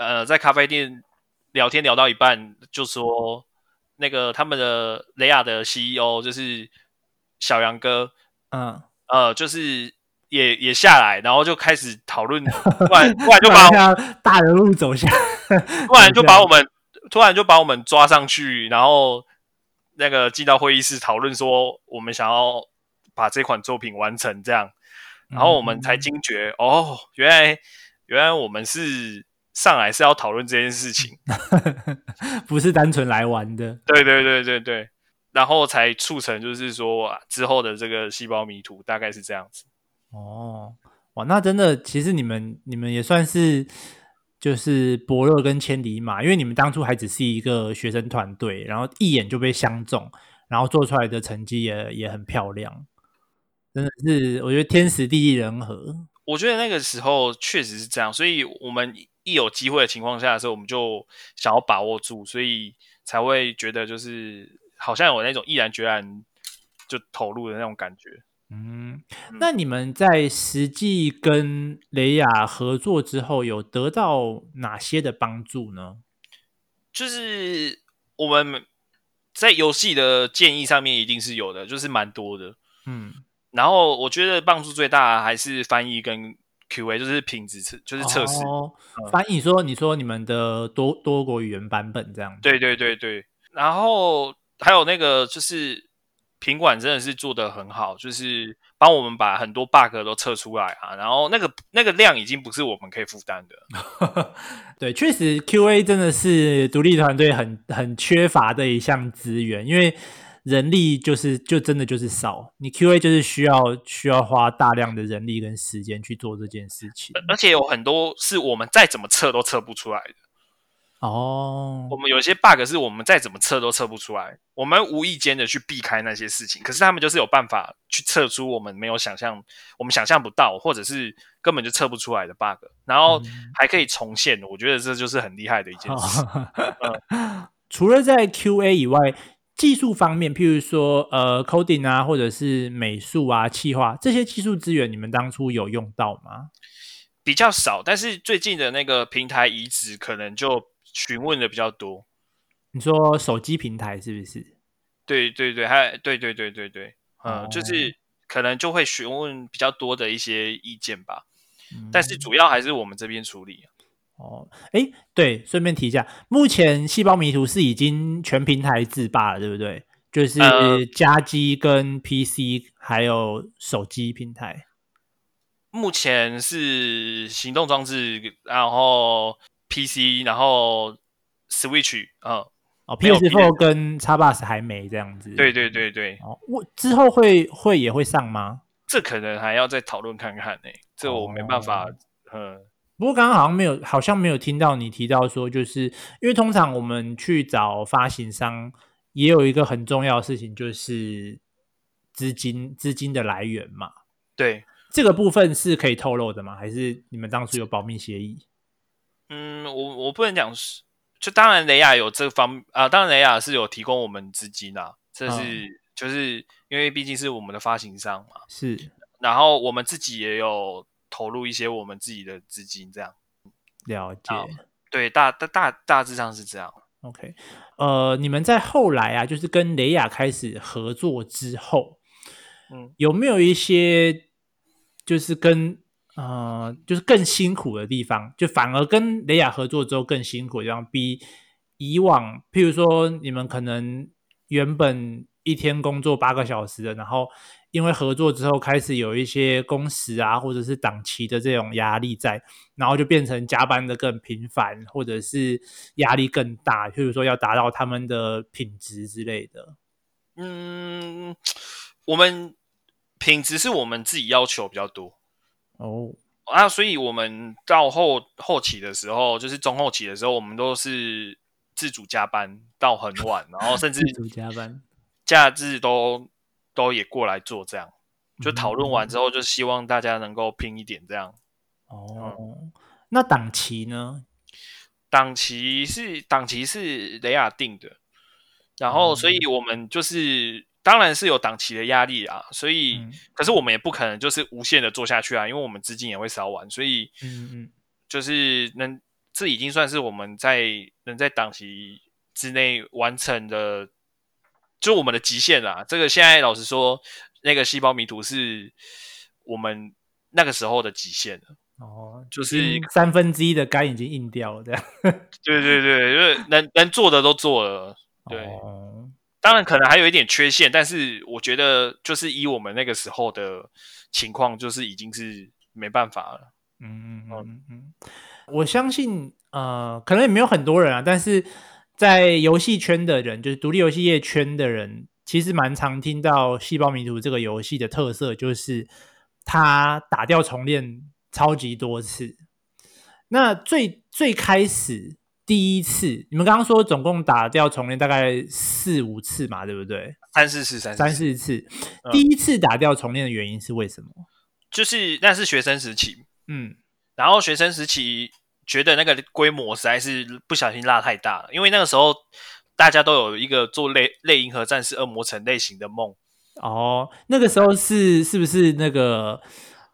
Speaker 2: 呃在咖啡店聊天聊到一半就说。那个他们的雷亚的 CEO 就是小杨哥，嗯呃，就是也也下来，然后就开始讨论，突然突然就把
Speaker 1: 大人物走下，
Speaker 2: 突然就把我们突然就把我们抓上去，然后那个进到会议室讨论说，我们想要把这款作品完成这样，然后我们才惊觉，嗯、哦，原来原来我们是上来是要讨论这件事情，
Speaker 1: 不是单纯来玩的。
Speaker 2: 对对对对对，然后才促成就是说之后的这个细胞迷途大概是这样子。
Speaker 1: 哦，哇，那真的，其实你们你们也算是。就是伯乐跟千里马，因为你们当初还只是一个学生团队，然后一眼就被相中，然后做出来的成绩也也很漂亮，真的是我觉得天时地利人和。
Speaker 2: 我觉得那个时候确实是这样，所以我们一有机会的情况下的时候，我们就想要把握住，所以才会觉得就是好像有那种毅然决然就投入的那种感觉。
Speaker 1: 嗯，那你们在实际跟雷亚合作之后，有得到哪些的帮助呢？
Speaker 2: 就是我们在游戏的建议上面一定是有的，就是蛮多的。嗯，然后我觉得帮助最大还是翻译跟 QA，就是品质测，就是测试。
Speaker 1: 哦嗯、翻译说，你说你们的多多国语言版本这样？
Speaker 2: 对对对对。然后还有那个就是。品管真的是做的很好，就是帮我们把很多 bug 都测出来啊，然后那个那个量已经不是我们可以负担的。
Speaker 1: 对，确实 QA 真的是独立团队很很缺乏的一项资源，因为人力就是就真的就是少，你 QA 就是需要需要花大量的人力跟时间去做这件事情，
Speaker 2: 而且有很多是我们再怎么测都测不出来的。
Speaker 1: 哦，oh.
Speaker 2: 我们有些 bug 是我们再怎么测都测不出来，我们无意间的去避开那些事情，可是他们就是有办法去测出我们没有想象、我们想象不到，或者是根本就测不出来的 bug，然后还可以重现，我觉得这就是很厉害的一件事。
Speaker 1: 除了在 QA 以外，技术方面，譬如说呃 coding 啊，或者是美术啊、企划这些技术资源，你们当初有用到吗？
Speaker 2: 比较少，但是最近的那个平台移植可能就。询问的比较多，
Speaker 1: 你说手机平台是不是？
Speaker 2: 对对对，还对对对对对，嗯，就是可能就会询问比较多的一些意见吧，嗯、但是主要还是我们这边处理。
Speaker 1: 哦，哎，对，顺便提一下，目前细胞迷途是已经全平台制霸了，对不对？就是家机跟 PC 还有手机平台，
Speaker 2: 目前是行动装置，然后。PC，然后 Switch，嗯，
Speaker 1: 哦，PS4 跟 Xbox 还没这样子。
Speaker 2: 对对对对。
Speaker 1: 哦，我之后会会也会上吗？
Speaker 2: 这可能还要再讨论看看呢、欸。这我没办法。哦、嗯。
Speaker 1: 不过刚刚好像没有，好像没有听到你提到说，就是因为通常我们去找发行商，也有一个很重要的事情，就是资金资金的来源嘛。
Speaker 2: 对。
Speaker 1: 这个部分是可以透露的吗？还是你们当初有保密协议？
Speaker 2: 嗯，我我不能讲是，就当然雷亚有这方啊、呃，当然雷亚是有提供我们资金啊，这是、嗯、就是因为毕竟是我们的发行商嘛，
Speaker 1: 是，
Speaker 2: 然后我们自己也有投入一些我们自己的资金，这样。
Speaker 1: 了解，
Speaker 2: 对，大大大大致上是这样。
Speaker 1: OK，呃，你们在后来啊，就是跟雷亚开始合作之后，嗯，有没有一些就是跟呃，就是更辛苦的地方，就反而跟雷亚合作之后更辛苦的地方，比以往，譬如说你们可能原本一天工作八个小时的，然后因为合作之后开始有一些工时啊，或者是档期的这种压力在，然后就变成加班的更频繁，或者是压力更大，譬如说要达到他们的品质之类的。
Speaker 2: 嗯，我们品质是我们自己要求比较多。
Speaker 1: 哦，
Speaker 2: 啊，所以我们到后后期的时候，就是中后期的时候，我们都是自主加班到很晚，然后甚至
Speaker 1: 自主加班，
Speaker 2: 假日都都也过来做这样，就讨论完之后，就希望大家能够拼一点这样。
Speaker 1: 哦，嗯、那档期呢？
Speaker 2: 档期是档期是雷亚定的，然后所以我们就是。当然是有档期的压力啊，所以，嗯、可是我们也不可能就是无限的做下去啊，因为我们资金也会烧完，所以，嗯嗯，就是能，这已经算是我们在能在档期之内完成的，就我们的极限啦。这个现在老实说，那个细胞迷途是我们那个时候的极限了。
Speaker 1: 哦，
Speaker 2: 哦，就是
Speaker 1: 三分之一的肝已经硬掉了，这样。
Speaker 2: 对对对，因为能能做的都做了，对。哦、当然可能还有一点缺陷，但是我觉得就是以我们那个时候的情况，就是已经是没办法了。
Speaker 1: 嗯嗯嗯嗯，我相信呃，可能也没有很多人啊，但是在游戏圈的人，就是独立游戏业圈的人，其实蛮常听到《细胞迷途》这个游戏的特色，就是它打掉重练超级多次。那最最开始第一次，你们刚刚说总共打掉重练大概四五次嘛，对不对？
Speaker 2: 三四次，三四次。
Speaker 1: 三四次。嗯。第一次打掉重练的原因是为什么？
Speaker 2: 就是那是学生时期。
Speaker 1: 嗯，
Speaker 2: 然后学生时期觉得那个规模实在是不小心拉太大了，因为那个时候大家都有一个做类类银河战士恶魔城类型的梦。
Speaker 1: 哦，那个时候是是不是那个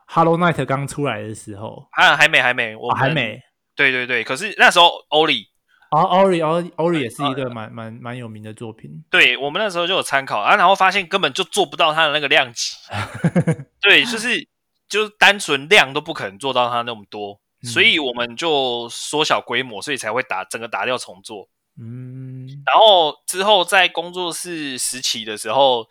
Speaker 1: Hollow Knight 刚出来的时候？
Speaker 2: 啊，还没，还没，我、哦、还没。对对对，可是那时候 Ori，
Speaker 1: 哦，Ori，哦，Ori 也是一个蛮蛮蛮有名的作品。
Speaker 2: 对，我们那时候就有参考啊，然后发现根本就做不到它的那个量级。对，就是。就是单纯量都不可能做到它那么多，嗯，所以我们就缩小规模，所以才会打整个打掉重做。
Speaker 1: 嗯，
Speaker 2: 然后之后在工作室时期的时候，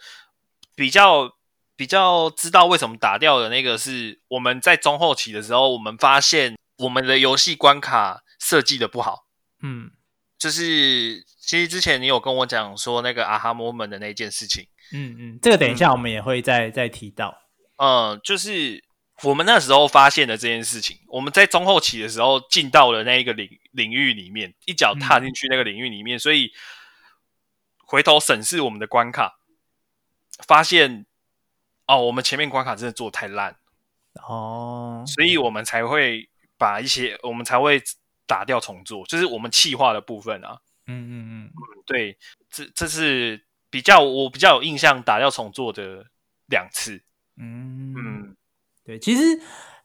Speaker 2: 比较比较知道为什么打掉的那个是我们在中后期的时候，我们发现我们的游戏关卡设计的不好。
Speaker 1: 嗯，
Speaker 2: 就是其实之前你有跟我讲说那个啊哈 moment 的那件事情。
Speaker 1: 嗯嗯，这个等一下我们也会再、嗯、再提到。
Speaker 2: 嗯，就是。我们那时候发现了这件事情，我们在中后期的时候进到了那一个领领域里面，一脚踏进去那个领域里面，嗯、所以回头审视我们的关卡，发现哦，我们前面关卡真的做得太烂
Speaker 1: 哦，
Speaker 2: 所以我们才会把一些我们才会打掉重做，就是我们气化的部分啊，
Speaker 1: 嗯嗯。嗯，
Speaker 2: 对，这这是比较我比较有印象打掉重做的两次，
Speaker 1: 嗯。嗯。对，其实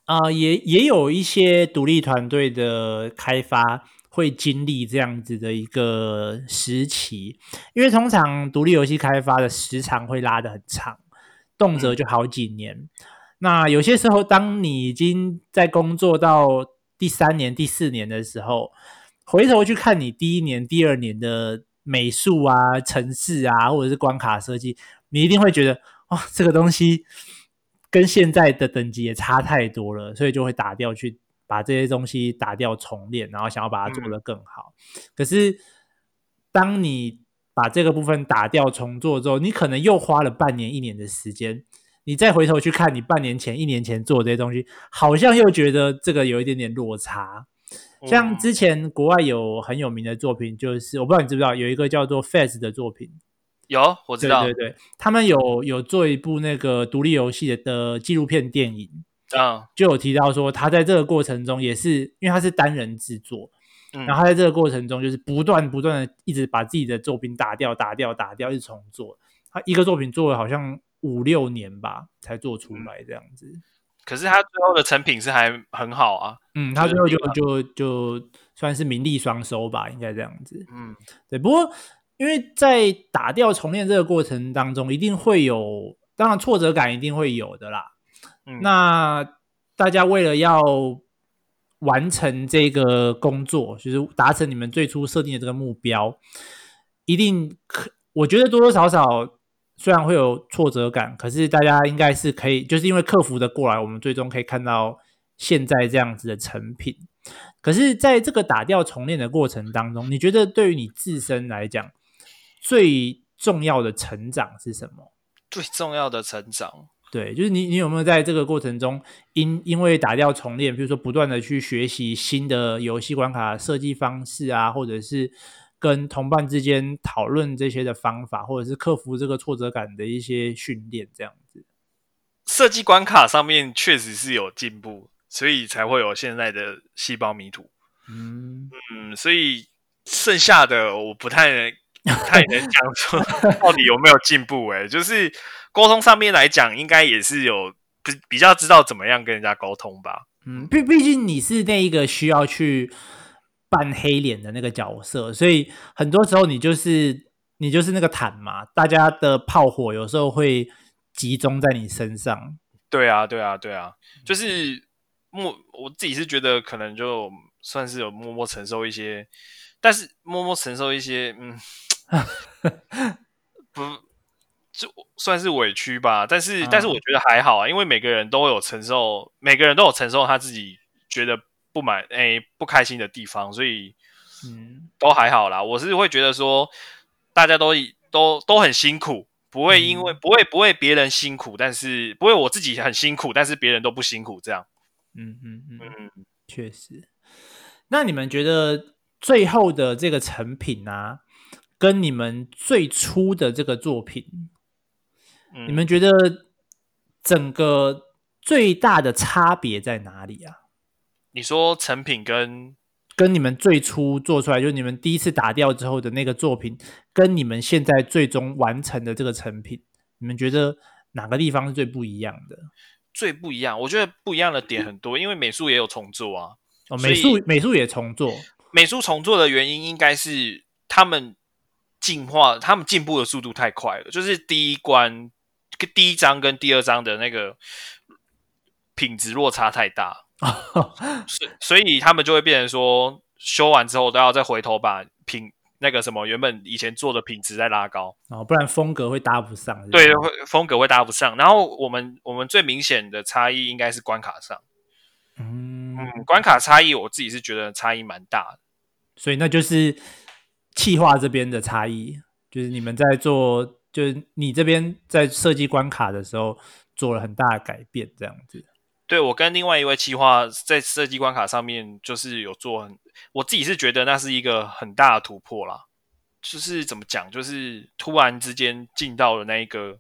Speaker 1: 啊、呃，也也有一些独立团队的开发会经历这样子的一个时期，因为通常独立游戏开发的时长会拉得很长，动辄就好几年。嗯、那有些时候，当你已经在工作到第三年、第四年的时候，回头去看你第一年、第二年的美术啊、城市啊，或者是关卡设计，你一定会觉得，哇、哦，这个东西。跟现在的等级也差太多了，所以就会打掉去把这些东西打掉重练，然后想要把它做得更好。嗯。可是当你把这个部分打掉重做之后，你可能又花了半年一年的时间，你再回头去看你半年前一年前做的这些东西，好像又觉得这个有一点点落差。像之前国外有很有名的作品，就是我不知道你知不知道，有一个叫做 Fez 的作品。
Speaker 2: 有，我知道，
Speaker 1: 对对对，他们有有做一部那个独立游戏的的纪录片电影，
Speaker 2: 啊，
Speaker 1: 就有提到说他在这个过程中也是，因为他是单人制作，嗯，然后他在这个过程中就是不断不断的一直把自己的作品打掉、打掉、打掉，一直重做。他一个作品做了好像五六年吧，才做出来这样子。嗯，
Speaker 2: 可是他最后的成品是还很好啊，
Speaker 1: 嗯，他最后就就就，就算是名利双收吧，应该这样子。
Speaker 2: 嗯，
Speaker 1: 对，不过。因为在打掉重练这个过程当中，一定会有，当然挫折感一定会有的啦。
Speaker 2: 嗯，
Speaker 1: 那大家为了要完成这个工作，就是达成你们最初设定的这个目标，一定可，我觉得多多少少虽然会有挫折感，可是大家应该是可以，就是因为克服的过来，我们最终可以看到现在这样子的成品。可是，在这个打掉重练的过程当中，你觉得对于你自身来讲，最重要的成长是什么？
Speaker 2: 最重要的成长，
Speaker 1: 对，就是你，你有没有在这个过程中因，因因为打掉重练，比如说不断的去学习新的游戏关卡设计方式啊，或者是跟同伴之间讨论这些的方法，或者是克服这个挫折感的一些训练，这样子。
Speaker 2: 设计关卡上面确实是有进步，所以才会有现在的细胞迷途。
Speaker 1: 嗯
Speaker 2: 嗯，所以剩下的我不太能。太能讲说 到底有没有进步诶、欸、就是沟通上面来讲，应该也是有比比较知道怎么样跟人家沟通吧。
Speaker 1: 嗯，毕毕竟你是那一个需要去扮黑脸的那个角色，所以很多时候你就是你就是那个坦嘛，大家的炮火有时候会集中在你身上。
Speaker 2: 对啊，对啊，对啊，就是默我自己是觉得可能就算是有默默承受一些，但是默默承受一些，嗯，不就算是委屈吧。但是、嗯、但是我觉得还好啊，因为每个人都有承受，每个人都有承受他自己觉得不满诶、欸、不开心的地方，所以嗯都还好啦。我是会觉得说大家都都都很辛苦。不会因为、嗯、不会不会别人辛苦，但是不会我自己很辛苦，但是别人都不辛苦这样。
Speaker 1: 嗯嗯嗯嗯，确实。那你们觉得最后的这个成品啊，跟你们最初的这个作品，嗯、你们觉得整个最大的差别在哪里啊？
Speaker 2: 你说成品跟？
Speaker 1: 跟你们最初做出来，就是你们第一次打掉之后的那个作品，跟你们现在最终完成的这个成品，你们觉得哪个地方是最不一样的？
Speaker 2: 最不一样，我觉得不一样的点很多，因为美术也有重做啊。
Speaker 1: 哦，美术美术也重做，
Speaker 2: 美术重做的原因应该是他们进化，他们进步的速度太快了，就是第一关、第一章跟第二章的那个品质落差太大。所所以他们就会变成说，修完之后都要再回头把品那个什么原本以前做的品质再拉高，
Speaker 1: 哦，不然风格会搭不上。
Speaker 2: 对，会风格会搭不上。然后我们我们最明显的差异应该是关卡上，嗯，嗯，关卡差异我自己是觉得差异蛮大的。
Speaker 1: 所以那就是企划这边的差异，就是你们在做，就是你这边在设计关卡的时候做了很大的改变，这样子。
Speaker 2: 对，我跟另外一位企划在设计关卡上面，就是有做很，我自己是觉得那是一个很大的突破啦。就是怎么讲，就是突然之间进到了那一个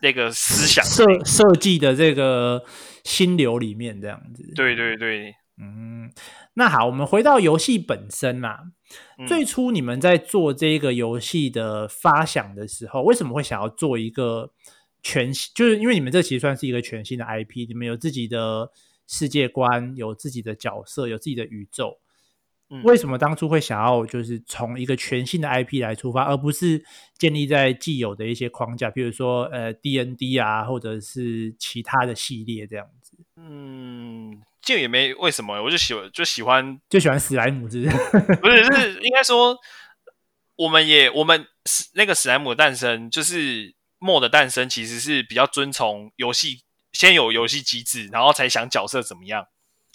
Speaker 2: 那个思想
Speaker 1: 设设计的这个心流里面，这样子。
Speaker 2: 对对对，
Speaker 1: 嗯，那好，我们回到游戏本身啦。嗯，最初你们在做这个游戏的发想的时候，为什么会想要做一个？全新，就是因为你们这其实算是一个全新的 IP，你们有自己的世界观，有自己的角色，有自己的宇宙。嗯，为什么当初会想要就是从一个全新的 IP 来出发，而不是建立在既有的一些框架，比如说呃 DND 啊，或者是其他的系列这样子？
Speaker 2: 嗯，这也没为什么，我就喜欢就喜欢
Speaker 1: 就喜欢史莱姆，是不是？
Speaker 2: 不是，是应该说，我们也我们那个史莱姆的诞生就是。末的诞生其实是比较遵从游戏，先有游戏机制，然后才想角色怎么样。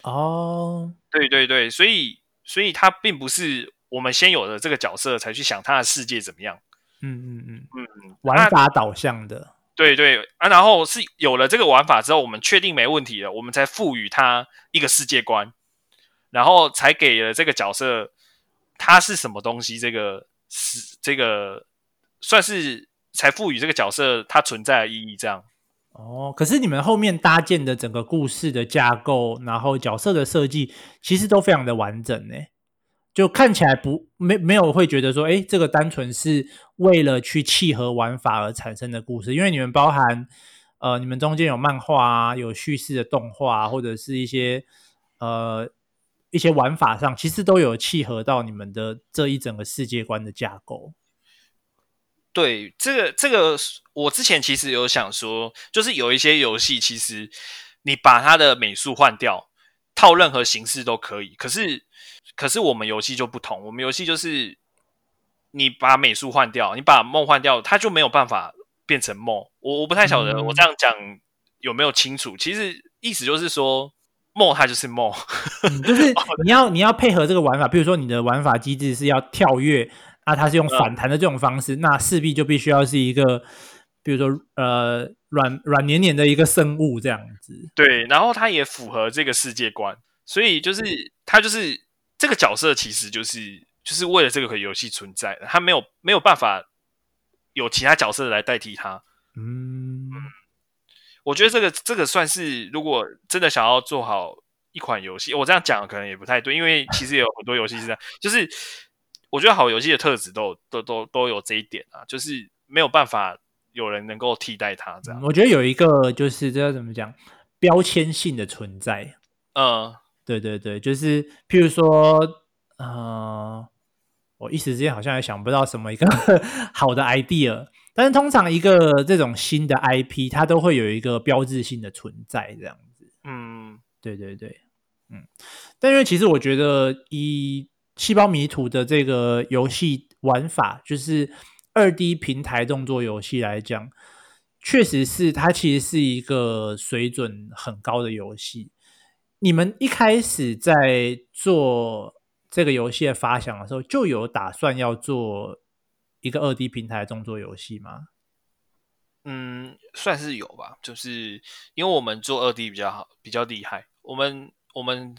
Speaker 1: 哦，
Speaker 2: 对对对，所以所以它并不是我们先有了这个角色才去想他的世界怎么样。
Speaker 1: 嗯嗯嗯嗯，玩法导向的。
Speaker 2: 对对啊，然后是有了这个玩法之后，我们确定没问题了，我们才赋予它一个世界观，然后才给了这个角色他是什么东西，这个是这个算是。才赋予这个角色它存在的意义，这样。
Speaker 1: 哦，可是你们后面搭建的整个故事的架构，然后角色的设计，其实都非常的完整呢。就看起来不没没有会觉得说，哎，这个单纯是为了去契合玩法而产生的故事，因为你们包含呃，你们中间有漫画啊，有叙事的动画，或者是一些呃一些玩法上，其实都有契合到你们的这一整个世界观的架构。
Speaker 2: 对，这个这个，我之前其实有想说，就是有一些游戏，其实你把它的美术换掉，套任何形式都可以。可是，可是我们游戏就不同，我们游戏就是你把美术换掉，你把梦换掉，它就没有办法变成梦。我我不太晓得我这样讲有没有清楚。其实意思就是说，梦它就是梦，
Speaker 1: 嗯，就是 你要你要配合这个玩法，比如说你的玩法机制是要跳跃。那它是用反弹的这种方式，嗯、那势必就必须要是一个，比如说呃软软黏黏的一个生物这样子。
Speaker 2: 对，然后它也符合这个世界观，所以就是它就是这个角色其实就是就是为了这个游戏存在的，它没有没有办法有其他角色来代替它。嗯，我觉得这个这个算是如果真的想要做好一款游戏，我这样讲可能也不太对，因为其实有很多游戏是这样，就是。我觉得好游戏的特质都都都都有这一点啊，就是没有办法有人能够替代它这样。
Speaker 1: 我觉得有一个就是这要怎么讲，标签性的存在。嗯，对对对，就是譬如说，呃，我一时之间好像也想不到什么一个 好的 idea，但是通常一个这种新的 IP，它都会有一个标志性的存在这样子。
Speaker 2: 嗯，
Speaker 1: 对对对，嗯。但因为其实我觉得以细胞迷途的这个游戏玩法，就是二 D 平台动作游戏来讲，确实是它其实是一个水准很高的游戏。你们一开始在做这个游戏的发想的时候，就有打算要做一个二 D 平台动作游戏吗？
Speaker 2: 嗯，算是有吧。就是因为我们做二 D 比较好，比较厉害。我们我们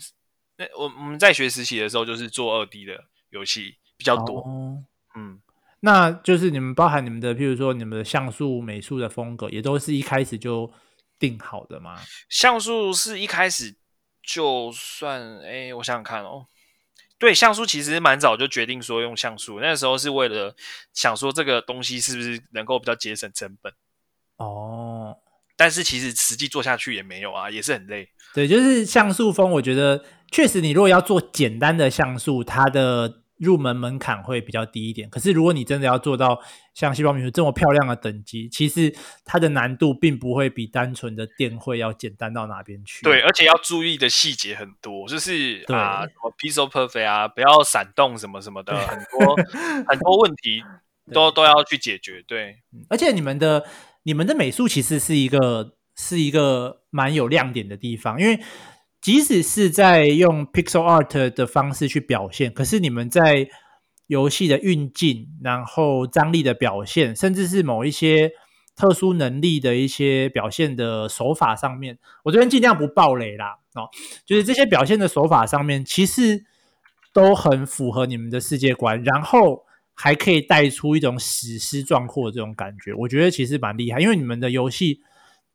Speaker 2: 那我我们在学实习的时候，就是做二 D 的游戏比较多。
Speaker 1: 哦、
Speaker 2: 嗯，
Speaker 1: 那就是你们包含你们的，譬如说你们的像素、美术的风格，也都是一开始就定好的吗？
Speaker 2: 像素是一开始。就算哎，我想想看哦，对，像素其实蛮早就决定说用像素，那个时候是为了想说这个东西是不是能够比较节省成本
Speaker 1: 哦。
Speaker 2: 但是其实实际做下去也没有啊，也是很累。
Speaker 1: 对，就是像素风，我觉得确实你如果要做简单的像素，它的。入门门槛会比较低一点，可是如果你真的要做到像细胞迷途这么漂亮的等级，其实它的难度并不会比单纯的电绘要简单到哪边去。
Speaker 2: 对，而且要注意的细节很多，就是啊，什么 piece of Perfect 啊，不要闪动什么什么的，很多 很多问题都都要去解决。对，
Speaker 1: 而且你们的你们的美术其实是一个是一个蛮有亮点的地方，因为。即使是在用 pixel art 的方式去表现，可是你们在游戏的运镜、然后张力的表现，甚至是某一些特殊能力的一些表现的手法上面，我这边尽量不爆雷啦哦，就是这些表现的手法上面，其实都很符合你们的世界观，然后还可以带出一种史诗壮阔的这种感觉，我觉得其实蛮厉害，因为你们的游戏。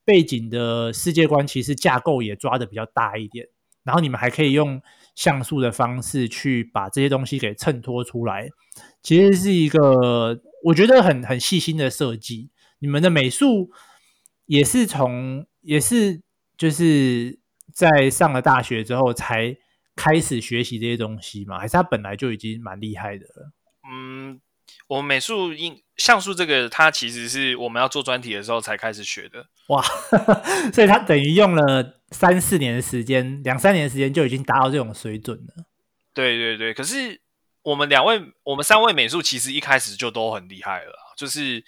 Speaker 1: 背景的世界观其实架构也抓得比较大一点，然后你们还可以用像素的方式去把这些东西给衬托出来，其实是一个我觉得很很细心的设计。你们的美术也是从也是就是在上了大学之后才开始学习这些东西吗？还是他本来就已经蛮厉害的？
Speaker 2: 嗯。我们美术印像素这个，它其实是我们要做专题的时候才开始学的。
Speaker 1: 哇，所以它等于用了三四年的时间，两三年的时间就已经达到这种水准了。对
Speaker 2: 对对，可是我们两位，我们三位美术其实一开始就都很厉害了，就是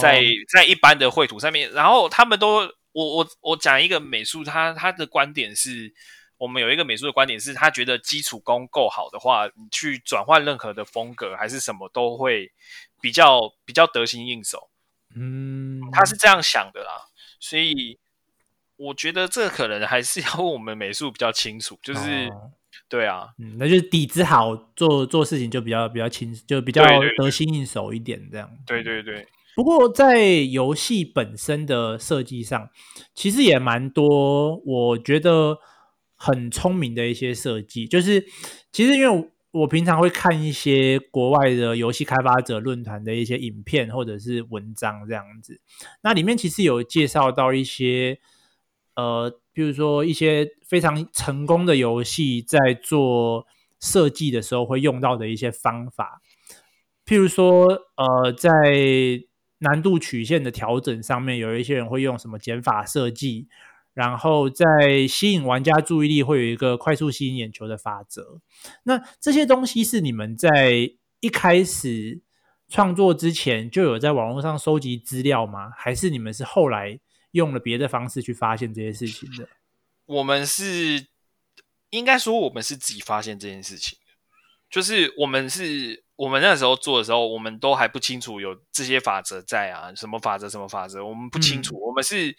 Speaker 2: 在、oh. 在一般的绘图上面，然后他们都，我我我讲一个美术，他他的观点是。我们有一个美术的观点是，他觉得基础功够好的话，你去转换任何的风格还是什么，都会比较比较得心应手。嗯，他是这样想的啦，所以我觉得这可能还是要问我们美术比较清楚。就是，哦、对啊，
Speaker 1: 嗯，那就是底子好，做做事情就比较比较轻，就比较得心应手一点这样。
Speaker 2: 对对对。对
Speaker 1: 不过在游戏本身的设计上，其实也蛮多，我觉得。很聪明的一些设计，就是其实因为我平常会看一些国外的游戏开发者论坛的一些影片或者是文章这样子，那里面其实有介绍到一些呃，比如说一些非常成功的游戏在做设计的时候会用到的一些方法，譬如说呃，在难度曲线的调整上面，有一些人会用什么减法设计。然后在吸引玩家注意力，会有一个快速吸引眼球的法则。那这些东西是你们在一开始创作之前就有在网络上收集资料吗？还是你们是后来用了别的方式去发现这些事情的？
Speaker 2: 我们是应该说，我们是自己发现这件事情的。就是我们是我们那时候做的时候，我们都还不清楚有这些法则在啊，什么法则，什么法则，我们不清楚。嗯、我们是。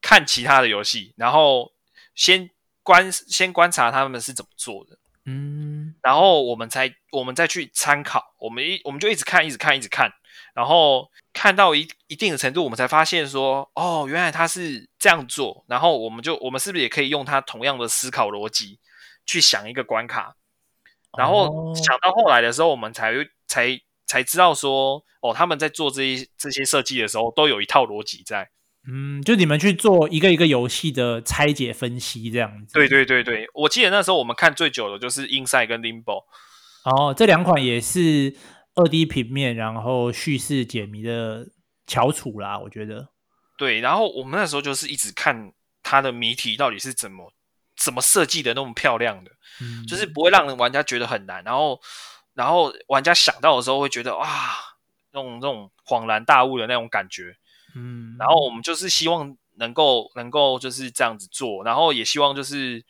Speaker 2: 看其他的游戏，然后先观先观察他们是怎么做的，嗯，然后我们才我们再去参考，我们一我们就一直看，一直看，一直看，然后看到一一定的程度，我们才发现说，哦，原来他是这样做，然后我们就我们是不是也可以用他同样的思考逻辑去想一个关卡，然后想到后来的时候，我们才才才知道说，哦，他们在做这些这些设计的时候，都有一套逻辑在。
Speaker 1: 嗯，就你们去做一个一个游戏的拆解分析这样子。
Speaker 2: 对对对对，我记得那时候我们看最久的就是 Inside 跟 Limbo。
Speaker 1: 哦，这两款也是二 D 平面，然后叙事解谜的翘楚啦，我觉得。
Speaker 2: 对，然后我们那时候就是一直看它的谜题到底是怎么怎么设计的那么漂亮的，
Speaker 1: 嗯，
Speaker 2: 就是不会让玩家觉得很难，然后然后玩家想到的时候会觉得哇，那种那种恍然大悟的那种感觉，
Speaker 1: 嗯，
Speaker 2: 然后我们就是希望能够能够就是这样子做，然后也希望就是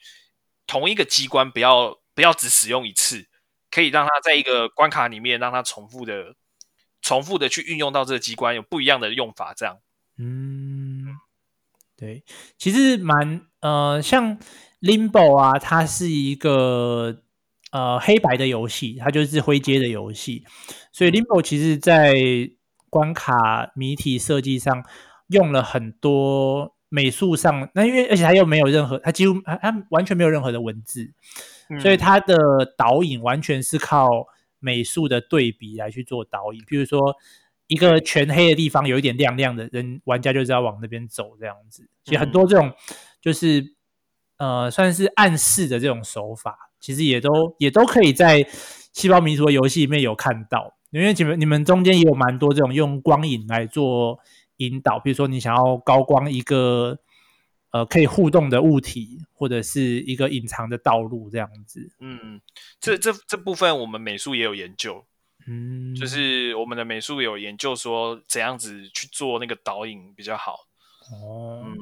Speaker 2: 同一个机关不要不要只使用一次，可以让它在一个关卡里面让它重复的重复的去运用到这个机关，有不一样的用法，这样，
Speaker 1: 嗯，对，其实蛮呃像。Limbo 啊，它是一个呃黑白的游戏，它就是灰阶的游戏，所以 Limbo 其实在关卡谜题设计上用了很多美术上，那因为而且它又没有任何，它几乎它它完全没有任何的文字，嗯、所以它的导引完全是靠美术的对比来去做导引，比如说一个全黑的地方有一点亮亮的，人玩家就知道往那边走这样子，其实很多这种就是。呃，算是暗示的这种手法，其实也都也都可以在细胞民族的游戏里面有看到，因为你们你们中间也有蛮多这种用光影来做引导，比如说你想要高光一个呃可以互动的物体，或者是一个隐藏的道路这样子。
Speaker 2: 嗯，这这这部分我们美术也有研究，
Speaker 1: 嗯，
Speaker 2: 就是我们的美术有研究说怎样子去做那个导引比较好。
Speaker 1: 哦，嗯。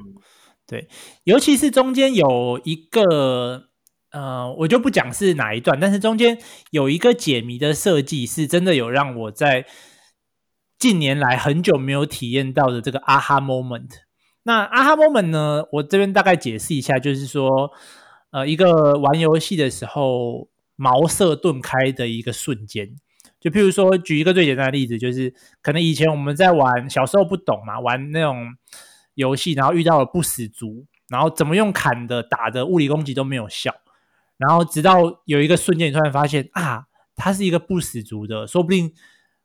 Speaker 1: 对，尤其是中间有一个，呃，我就不讲是哪一段，但是中间有一个解谜的设计，是真的有让我在近年来很久没有体验到的这个 aha moment。那 aha moment 呢，我这边大概解释一下，就是说，呃，一个玩游戏的时候茅塞顿开的一个瞬间。就譬如说，举一个最简单的例子，就是可能以前我们在玩，小时候不懂嘛，玩那种。游戏，然后遇到了不死族，然后怎么用砍的、打的、物理攻击都没有效，然后直到有一个瞬间，你突然发现啊，他是一个不死族的，说不定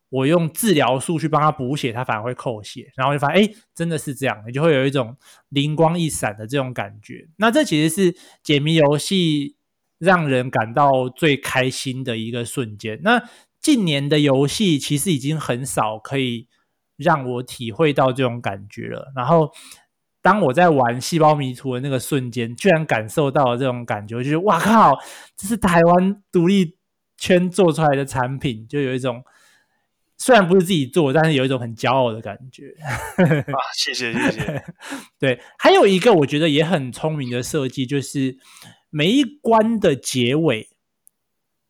Speaker 1: 我用治疗术去帮他补血，他反而会扣血，然后就发现哎，真的是这样，你就会有一种灵光一闪的这种感觉。那这其实是解谜游戏让人感到最开心的一个瞬间。那近年的游戏其实已经很少可以。让我体会到这种感觉了。然后，当我在玩细胞迷途的那个瞬间，居然感受到了这种感觉，就觉得哇靠，这是台湾独立圈做出来的产品，就有一种虽然不是自己做，但是有一种很骄傲的感觉。
Speaker 2: 啊，谢谢谢谢。
Speaker 1: 对，还有一个我觉得也很聪明的设计，就是每一关的结尾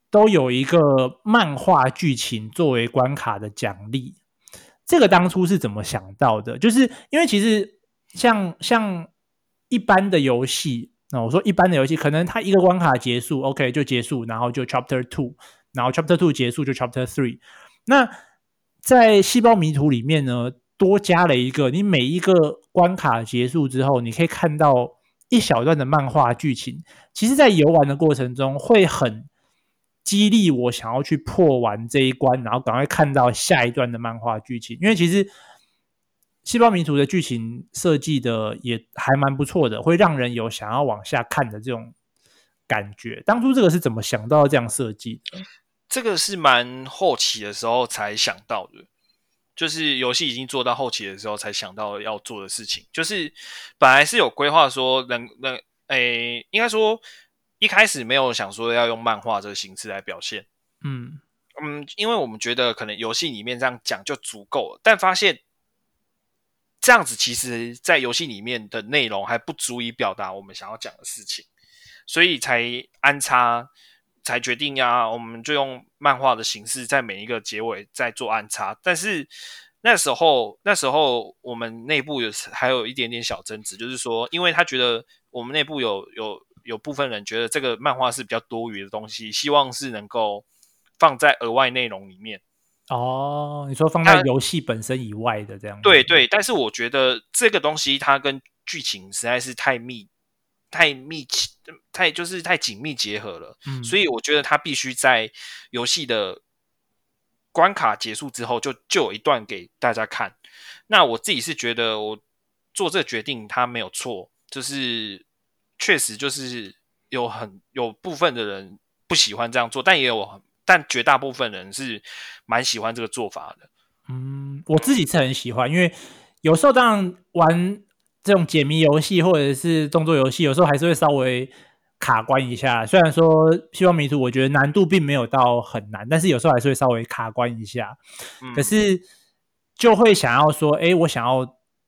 Speaker 1: 都有一个漫画剧情作为关卡的奖励。这个当初是怎么想到的？就是因为其实像像一般的游戏，那我说一般的游戏，可能它一个关卡结束，OK 就结束，然后就 Chapter Two，然后 Chapter Two 结束就 Chapter Three。那在细胞迷图里面呢，多加了一个，你每一个关卡结束之后，你可以看到一小段的漫画剧情。其实，在游玩的过程中会很。激励我想要去破完这一关，然后赶快看到下一段的漫画剧情。因为其实细胞迷图的剧情设计的也还蛮不错的，会让人有想要往下看的这种感觉。当初这个是怎么想到这样设计的？
Speaker 2: 这个是蛮后期的时候才想到的，就是游戏已经做到后期的时候才想到要做的事情。就是本来是有规划说能能，诶，应该说。一开始没有想说要用漫画这个形式来表现，
Speaker 1: 嗯
Speaker 2: 嗯，因为我们觉得可能游戏里面这样讲就足够了，但发现这样子其实在游戏里面的内容还不足以表达我们想要讲的事情，所以才安插，才决定呀，我们就用漫画的形式在每一个结尾再做安插。但是那时候那时候我们内部有还有一点点小争执，就是说，因为他觉得我们内部有有。有部分人觉得这个漫画是比较多余的东西，希望是能够放在额外内容里面。
Speaker 1: 哦，你说放在游戏本身以外的这样？
Speaker 2: 对对，但是我觉得这个东西它跟剧情实在是太密、太密切、太就是太紧密结合了。嗯，所以我觉得它必须在游戏的关卡结束之后就就有一段给大家看。那我自己是觉得我做这个决定它没有错，就是。确实就是有很有部分的人不喜欢这样做，但也有，但绝大部分人是蛮喜欢这个做法的。
Speaker 1: 嗯，我自己是很喜欢，因为有时候当然玩这种解谜游戏或者是动作游戏，有时候还是会稍微卡关一下。虽然说《希望迷途》，我觉得难度并没有到很难，但是有时候还是会稍微卡关一下。嗯、可是就会想要说，哎，我想要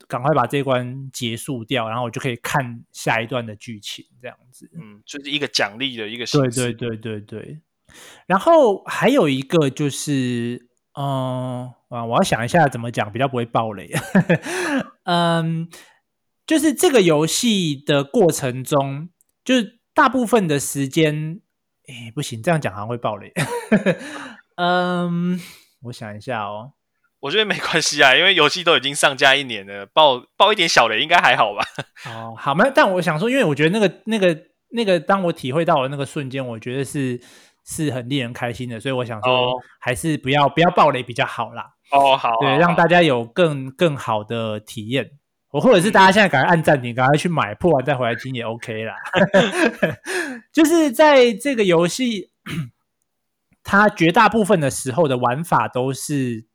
Speaker 1: 赶快把这一关结束掉，然后我就可以看下一段的剧情，这样子。
Speaker 2: 嗯，就是一个奖励的一个。
Speaker 1: 对对对对对。然后还有一个就是，嗯，啊，我要想一下怎么讲比较不会爆雷。嗯。就是这个游戏的过程中，就是大部分的时间，哎，不行，这样讲好像会爆雷。嗯，我想一下哦，
Speaker 2: 我觉得没关系啊，因为游戏都已经上架一年了，爆爆一点小雷应该还好吧？
Speaker 1: 哦，好嘛？但我想说，因为我觉得那个、那个、那个，当我体会到了那个瞬间，我觉得是是很令人开心的，所以我想说，还是不要不要暴雷比较好啦。
Speaker 2: 哦，好，
Speaker 1: 对，让大家有更更好的体验。我或者是大家现在赶快按暂停，赶快去买破完再回来听也 OK 啦。就是在这个游戏，它绝大部分的时候的玩法都是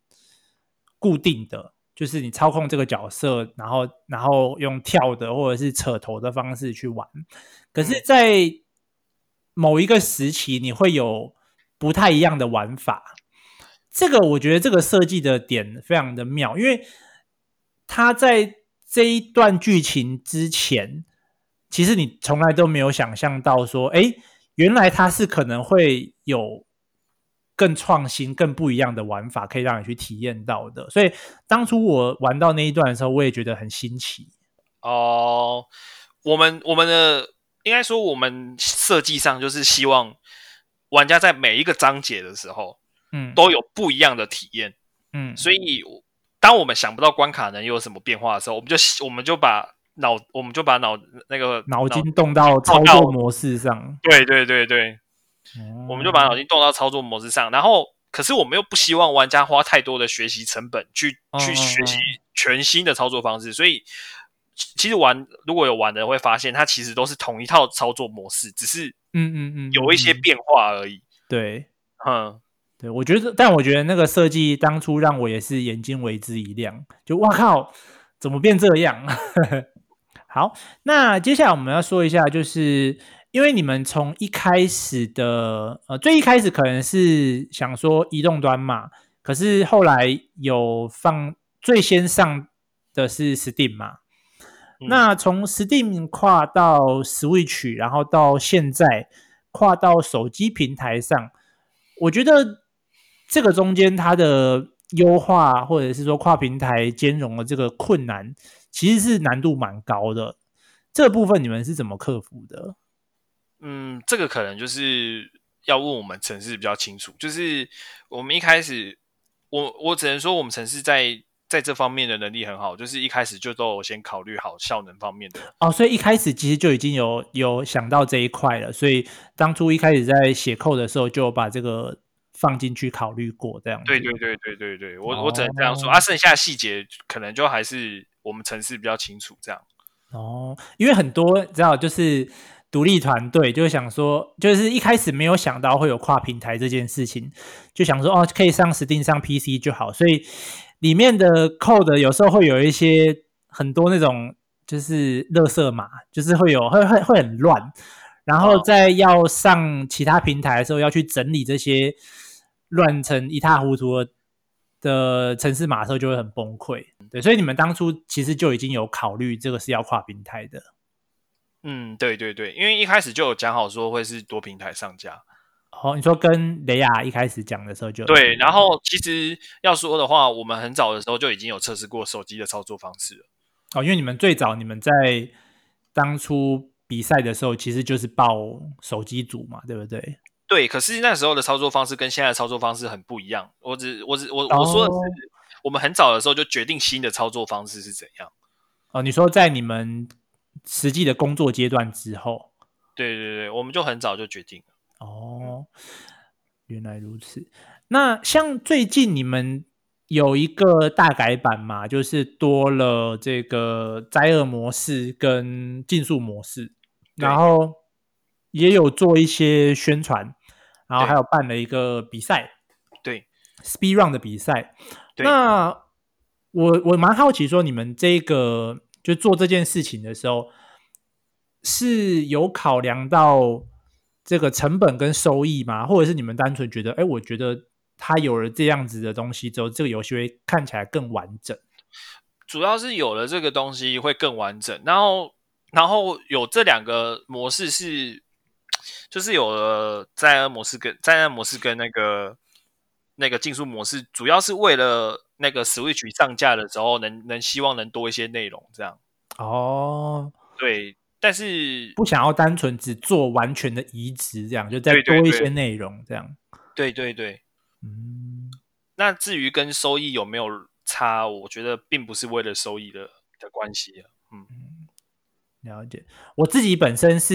Speaker 1: 固定的，就是你操控这个角色，然后然后用跳的或者是扯头的方式去玩。可是，在某一个时期，你会有不太一样的玩法。这个我觉得这个设计的点非常的妙，因为它在这一段剧情之前，其实你从来都没有想象到说，哎，原来它是可能会有更创新、更不一样的玩法，可以让你去体验到的。所以当初我玩到那一段的时候，我也觉得很新奇。
Speaker 2: 哦，我们我们的应该说，我们设计上就是希望玩家在每一个章节的时候，嗯，都有不一样的体验，嗯，所以。当我们想不到关卡能有什么变化的时候，我们就我们就把脑我们就把脑那个
Speaker 1: 脑筋动到操作模式上。
Speaker 2: 对对对对，嗯、我们就把脑筋动到操作模式上。然后，可是我们又不希望玩家花太多的学习成本去、嗯、去学习全新的操作方式。所以，其实玩如果有玩的人会发现，它其实都是同一套操作模式，只是嗯嗯嗯有一些变化而已。嗯嗯嗯嗯、
Speaker 1: 对，嗯。对，我觉得，但我觉得那个设计当初让我也是眼睛为之一亮，就哇靠，怎么变这样？好，那接下来我们要说一下，就是因为你们从一开始的呃，最一开始可能是想说移动端嘛，可是后来有放最先上的是 Steam 嘛，嗯、那从 Steam 跨到 Switch，然后到现在跨到手机平台上，我觉得。这个中间它的优化，或者是说跨平台兼容的这个困难，其实是难度蛮高的。这部分你们是怎么克服的？
Speaker 2: 嗯，这个可能就是要问我们城市比较清楚。就是我们一开始，我我只能说我们城市在在这方面的能力很好，就是一开始就都有先考虑好效能方面的。
Speaker 1: 哦，所以一开始其实就已经有有想到这一块了。所以当初一开始在写 code 的时候，就把这个。放进去考虑过这样子，
Speaker 2: 对对对对对对，我、哦、我只能这样说啊，剩下细节可能就还是我们城市比较清楚这样。
Speaker 1: 哦，因为很多知道就是独立团队就想说，就是一开始没有想到会有跨平台这件事情，就想说哦，可以上 Steam 上 PC 就好，所以里面的 code 有时候会有一些很多那种就是垃圾码，就是会有会会会很乱，然后在要上其他平台的时候要去整理这些。乱成一塌糊涂的城市码的时候就会很崩溃，对，所以你们当初其实就已经有考虑这个是要跨平台的。
Speaker 2: 嗯，对对对，因为一开始就有讲好说会是多平台上架。
Speaker 1: 哦，你说跟雷亚一开始讲的时候就
Speaker 2: 对，然后其实要说的话，我们很早的时候就已经有测试过手机的操作方式了。
Speaker 1: 哦，因为你们最早你们在当初比赛的时候其实就是报手机组嘛，对不对？
Speaker 2: 对，可是那时候的操作方式跟现在的操作方式很不一样。我只我只我我说的是，我们很早的时候就决定新的操作方式是怎样。
Speaker 1: 哦，你说在你们实际的工作阶段之后？
Speaker 2: 对对对，我们就很早就决定了。
Speaker 1: 哦，原来如此。那像最近你们有一个大改版嘛，就是多了这个灾厄模式跟竞速模式，然后也有做一些宣传。然后还有办了一个比赛，
Speaker 2: 对
Speaker 1: ，Speed Run 的比赛。那我我蛮好奇，说你们这个就做这件事情的时候，是有考量到这个成本跟收益吗？或者是你们单纯觉得，哎，我觉得它有了这样子的东西之后，这个游戏会看起来更完整？
Speaker 2: 主要是有了这个东西会更完整，然后然后有这两个模式是，就是有了灾厄模式跟灾难模式跟那个那个竞速模式，主要是为了那个 Switch 上架的时候能能希望能多一些内容这样。
Speaker 1: 哦，
Speaker 2: 对。但是
Speaker 1: 不想要单纯只做完全的移植，这样就再多一些内容，这样。
Speaker 2: 对对对，嗯。那至于跟收益有没有差，我觉得并不是为了收益的的关系。嗯，
Speaker 1: 了解。我自己本身是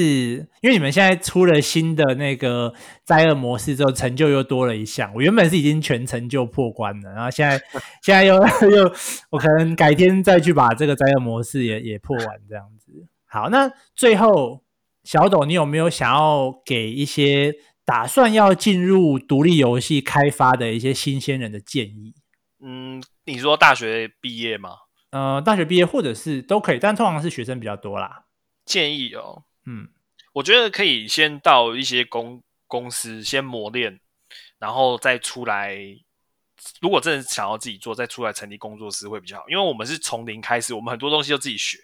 Speaker 1: 因为你们现在出了新的那个灾厄模式之后，成就又多了一项。我原本是已经全成就破关了，然后现在 现在又又我可能改天再去把这个灾厄模式也也破完，这样子。好，那最后小董，你有没有想要给一些打算要进入独立游戏开发的一些新鲜人的建议？
Speaker 2: 嗯，你说大学毕业吗？
Speaker 1: 呃，大学毕业或者是都可以，但通常是学生比较多啦。
Speaker 2: 建议哦，嗯，我觉得可以先到一些公公司先磨练，然后再出来。如果真的想要自己做，再出来成立工作室会比较好，因为我们是从零开始，我们很多东西都自己学。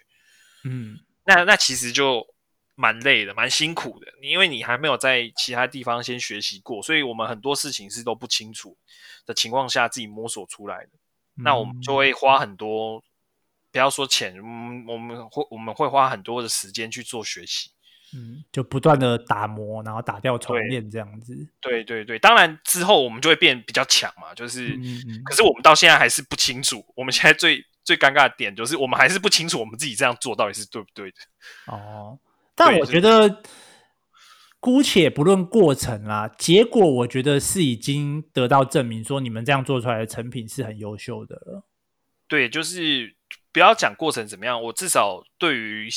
Speaker 2: 嗯。那那其实就蛮累的，蛮辛苦的。因为你还没有在其他地方先学习过，所以我们很多事情是都不清楚的情况下自己摸索出来的。嗯、那我们就会花很多，不要说钱，嗯，我们会我们会花很多的时间去做学习，
Speaker 1: 嗯，就不断的打磨，然后打掉重练这样子。
Speaker 2: 对对对，当然之后我们就会变比较强嘛，就是，嗯嗯，可是我们到现在还是不清楚，我们现在最。最尴尬的点就是，我们还是不清楚我们自己这样做到底是对不对的。
Speaker 1: 哦，但我觉得，姑且不论过程啦，结果我觉得是已经得到证明，说你们这样做出来的成品是很优秀的了。
Speaker 2: 对，就是不要讲过程怎么样，我至少对于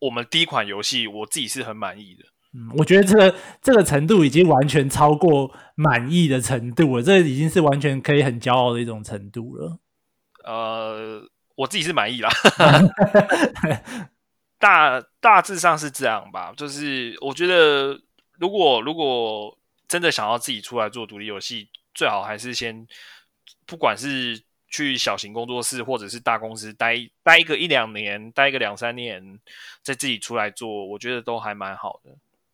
Speaker 2: 我们第一款游戏，我自己是很满意的。
Speaker 1: 嗯，我觉得这个这个程度已经完全超过满意的程度了，这已经是完全可以很骄傲的一种程度了。
Speaker 2: 呃，我自己是满意啦，大大致上是这样吧。就是我觉得，如果如果真的想要自己出来做独立游戏，最好还是先，不管是去小型工作室或者是大公司待待一个一两年，待一个两三年，再自己出来做，我觉得都还蛮好的。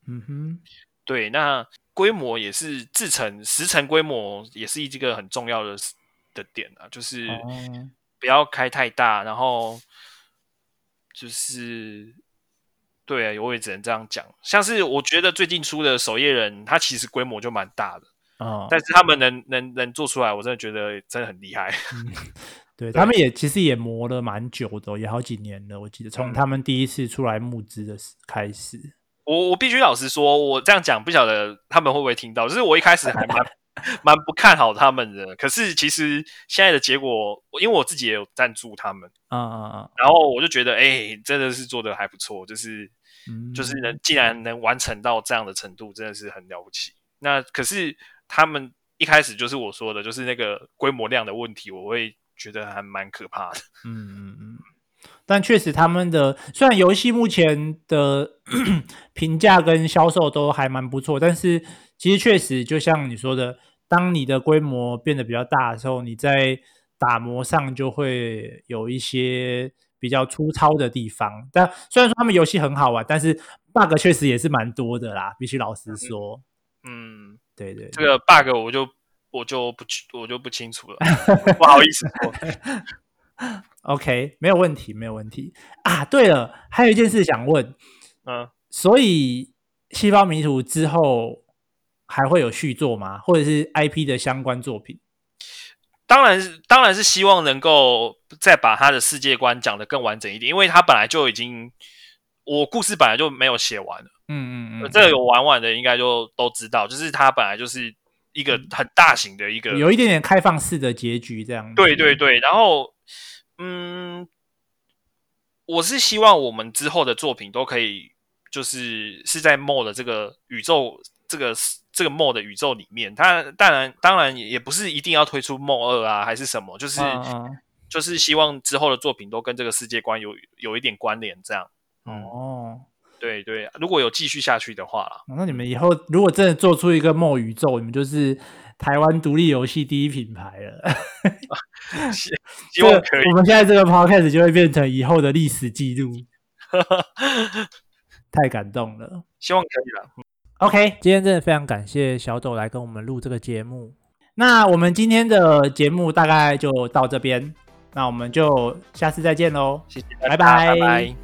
Speaker 2: 嗯哼，对，那规模也是制成十成规模也是一个很重要的。的点啊，就是不要开太大，然后就是对啊，我也只能这样讲。像是我觉得最近出的守夜人，它其实规模就蛮大的，嗯，但是他们能能能做出来，我真的觉得真的很厉害。
Speaker 1: 嗯、对，对他们也其实也磨了蛮久的，也好几年了。我记得从他们第一次出来募资的开始，嗯、
Speaker 2: 我我必须老实说，我这样讲不晓得他们会不会听到，就是我一开始还蛮。蛮不看好他们的，可是其实现在的结果，因为我自己也有赞助他们，啊啊啊，然后我就觉得，哎、欸，真的是做的还不错，就是，嗯、就是能既然能完成到这样的程度，真的是很了不起。那可是他们一开始就是我说的，就是那个规模量的问题，我会觉得还蛮可怕的。嗯嗯嗯，
Speaker 1: 但确实他们的虽然游戏目前的 评价跟销售都还蛮不错，但是。其实确实，就像你说的，当你的规模变得比较大的时候，你在打磨上就会有一些比较粗糙的地方。但虽然说他们游戏很好玩，但是 bug 确实也是蛮多的啦，必须老实说。嗯，对对，对，
Speaker 2: 这个 bug 我就我就不我就不清楚了，不好意思。
Speaker 1: OK，没有问题，没有问题啊。对了，还有一件事想问，嗯，所以细胞迷途之后。还会有续作吗？或者是 IP 的相关作品？
Speaker 2: 当然是，当然是希望能够再把他的世界观讲得更完整一点，因为他本来就已经，我故事本来就没有写完了。嗯嗯嗯，这个有玩玩的应该就都知道，就是他本来就是一个很大型的一个，
Speaker 1: 有一点点开放式的结局这样。
Speaker 2: 对对对，然后嗯，我是希望我们之后的作品都可以，就是是在 MOD 的这个宇宙这个。这个 MOD 的宇宙里面，它当然当然也不是一定要推出 MOD 二啊，还是什么，就是、uh uh. 就是希望之后的作品都跟这个世界观有有一点关联，这样。哦，对对，如果有继续下去的话啦，
Speaker 1: 那你们以后如果真的做出一个 Mo 宇宙，你们就是台湾独立游戏第一品牌了。
Speaker 2: 希望可以。
Speaker 1: 我们现在这个 Podcast 就会变成以后的历史记录。太感动了，
Speaker 2: 希望可以了。
Speaker 1: OK，今天真的非常感谢小斗来跟我们录这个节目。那我们今天的节目大概就到这边，那我们就下次再见喽。
Speaker 2: 谢谢，
Speaker 1: 拜拜。
Speaker 2: 拜拜。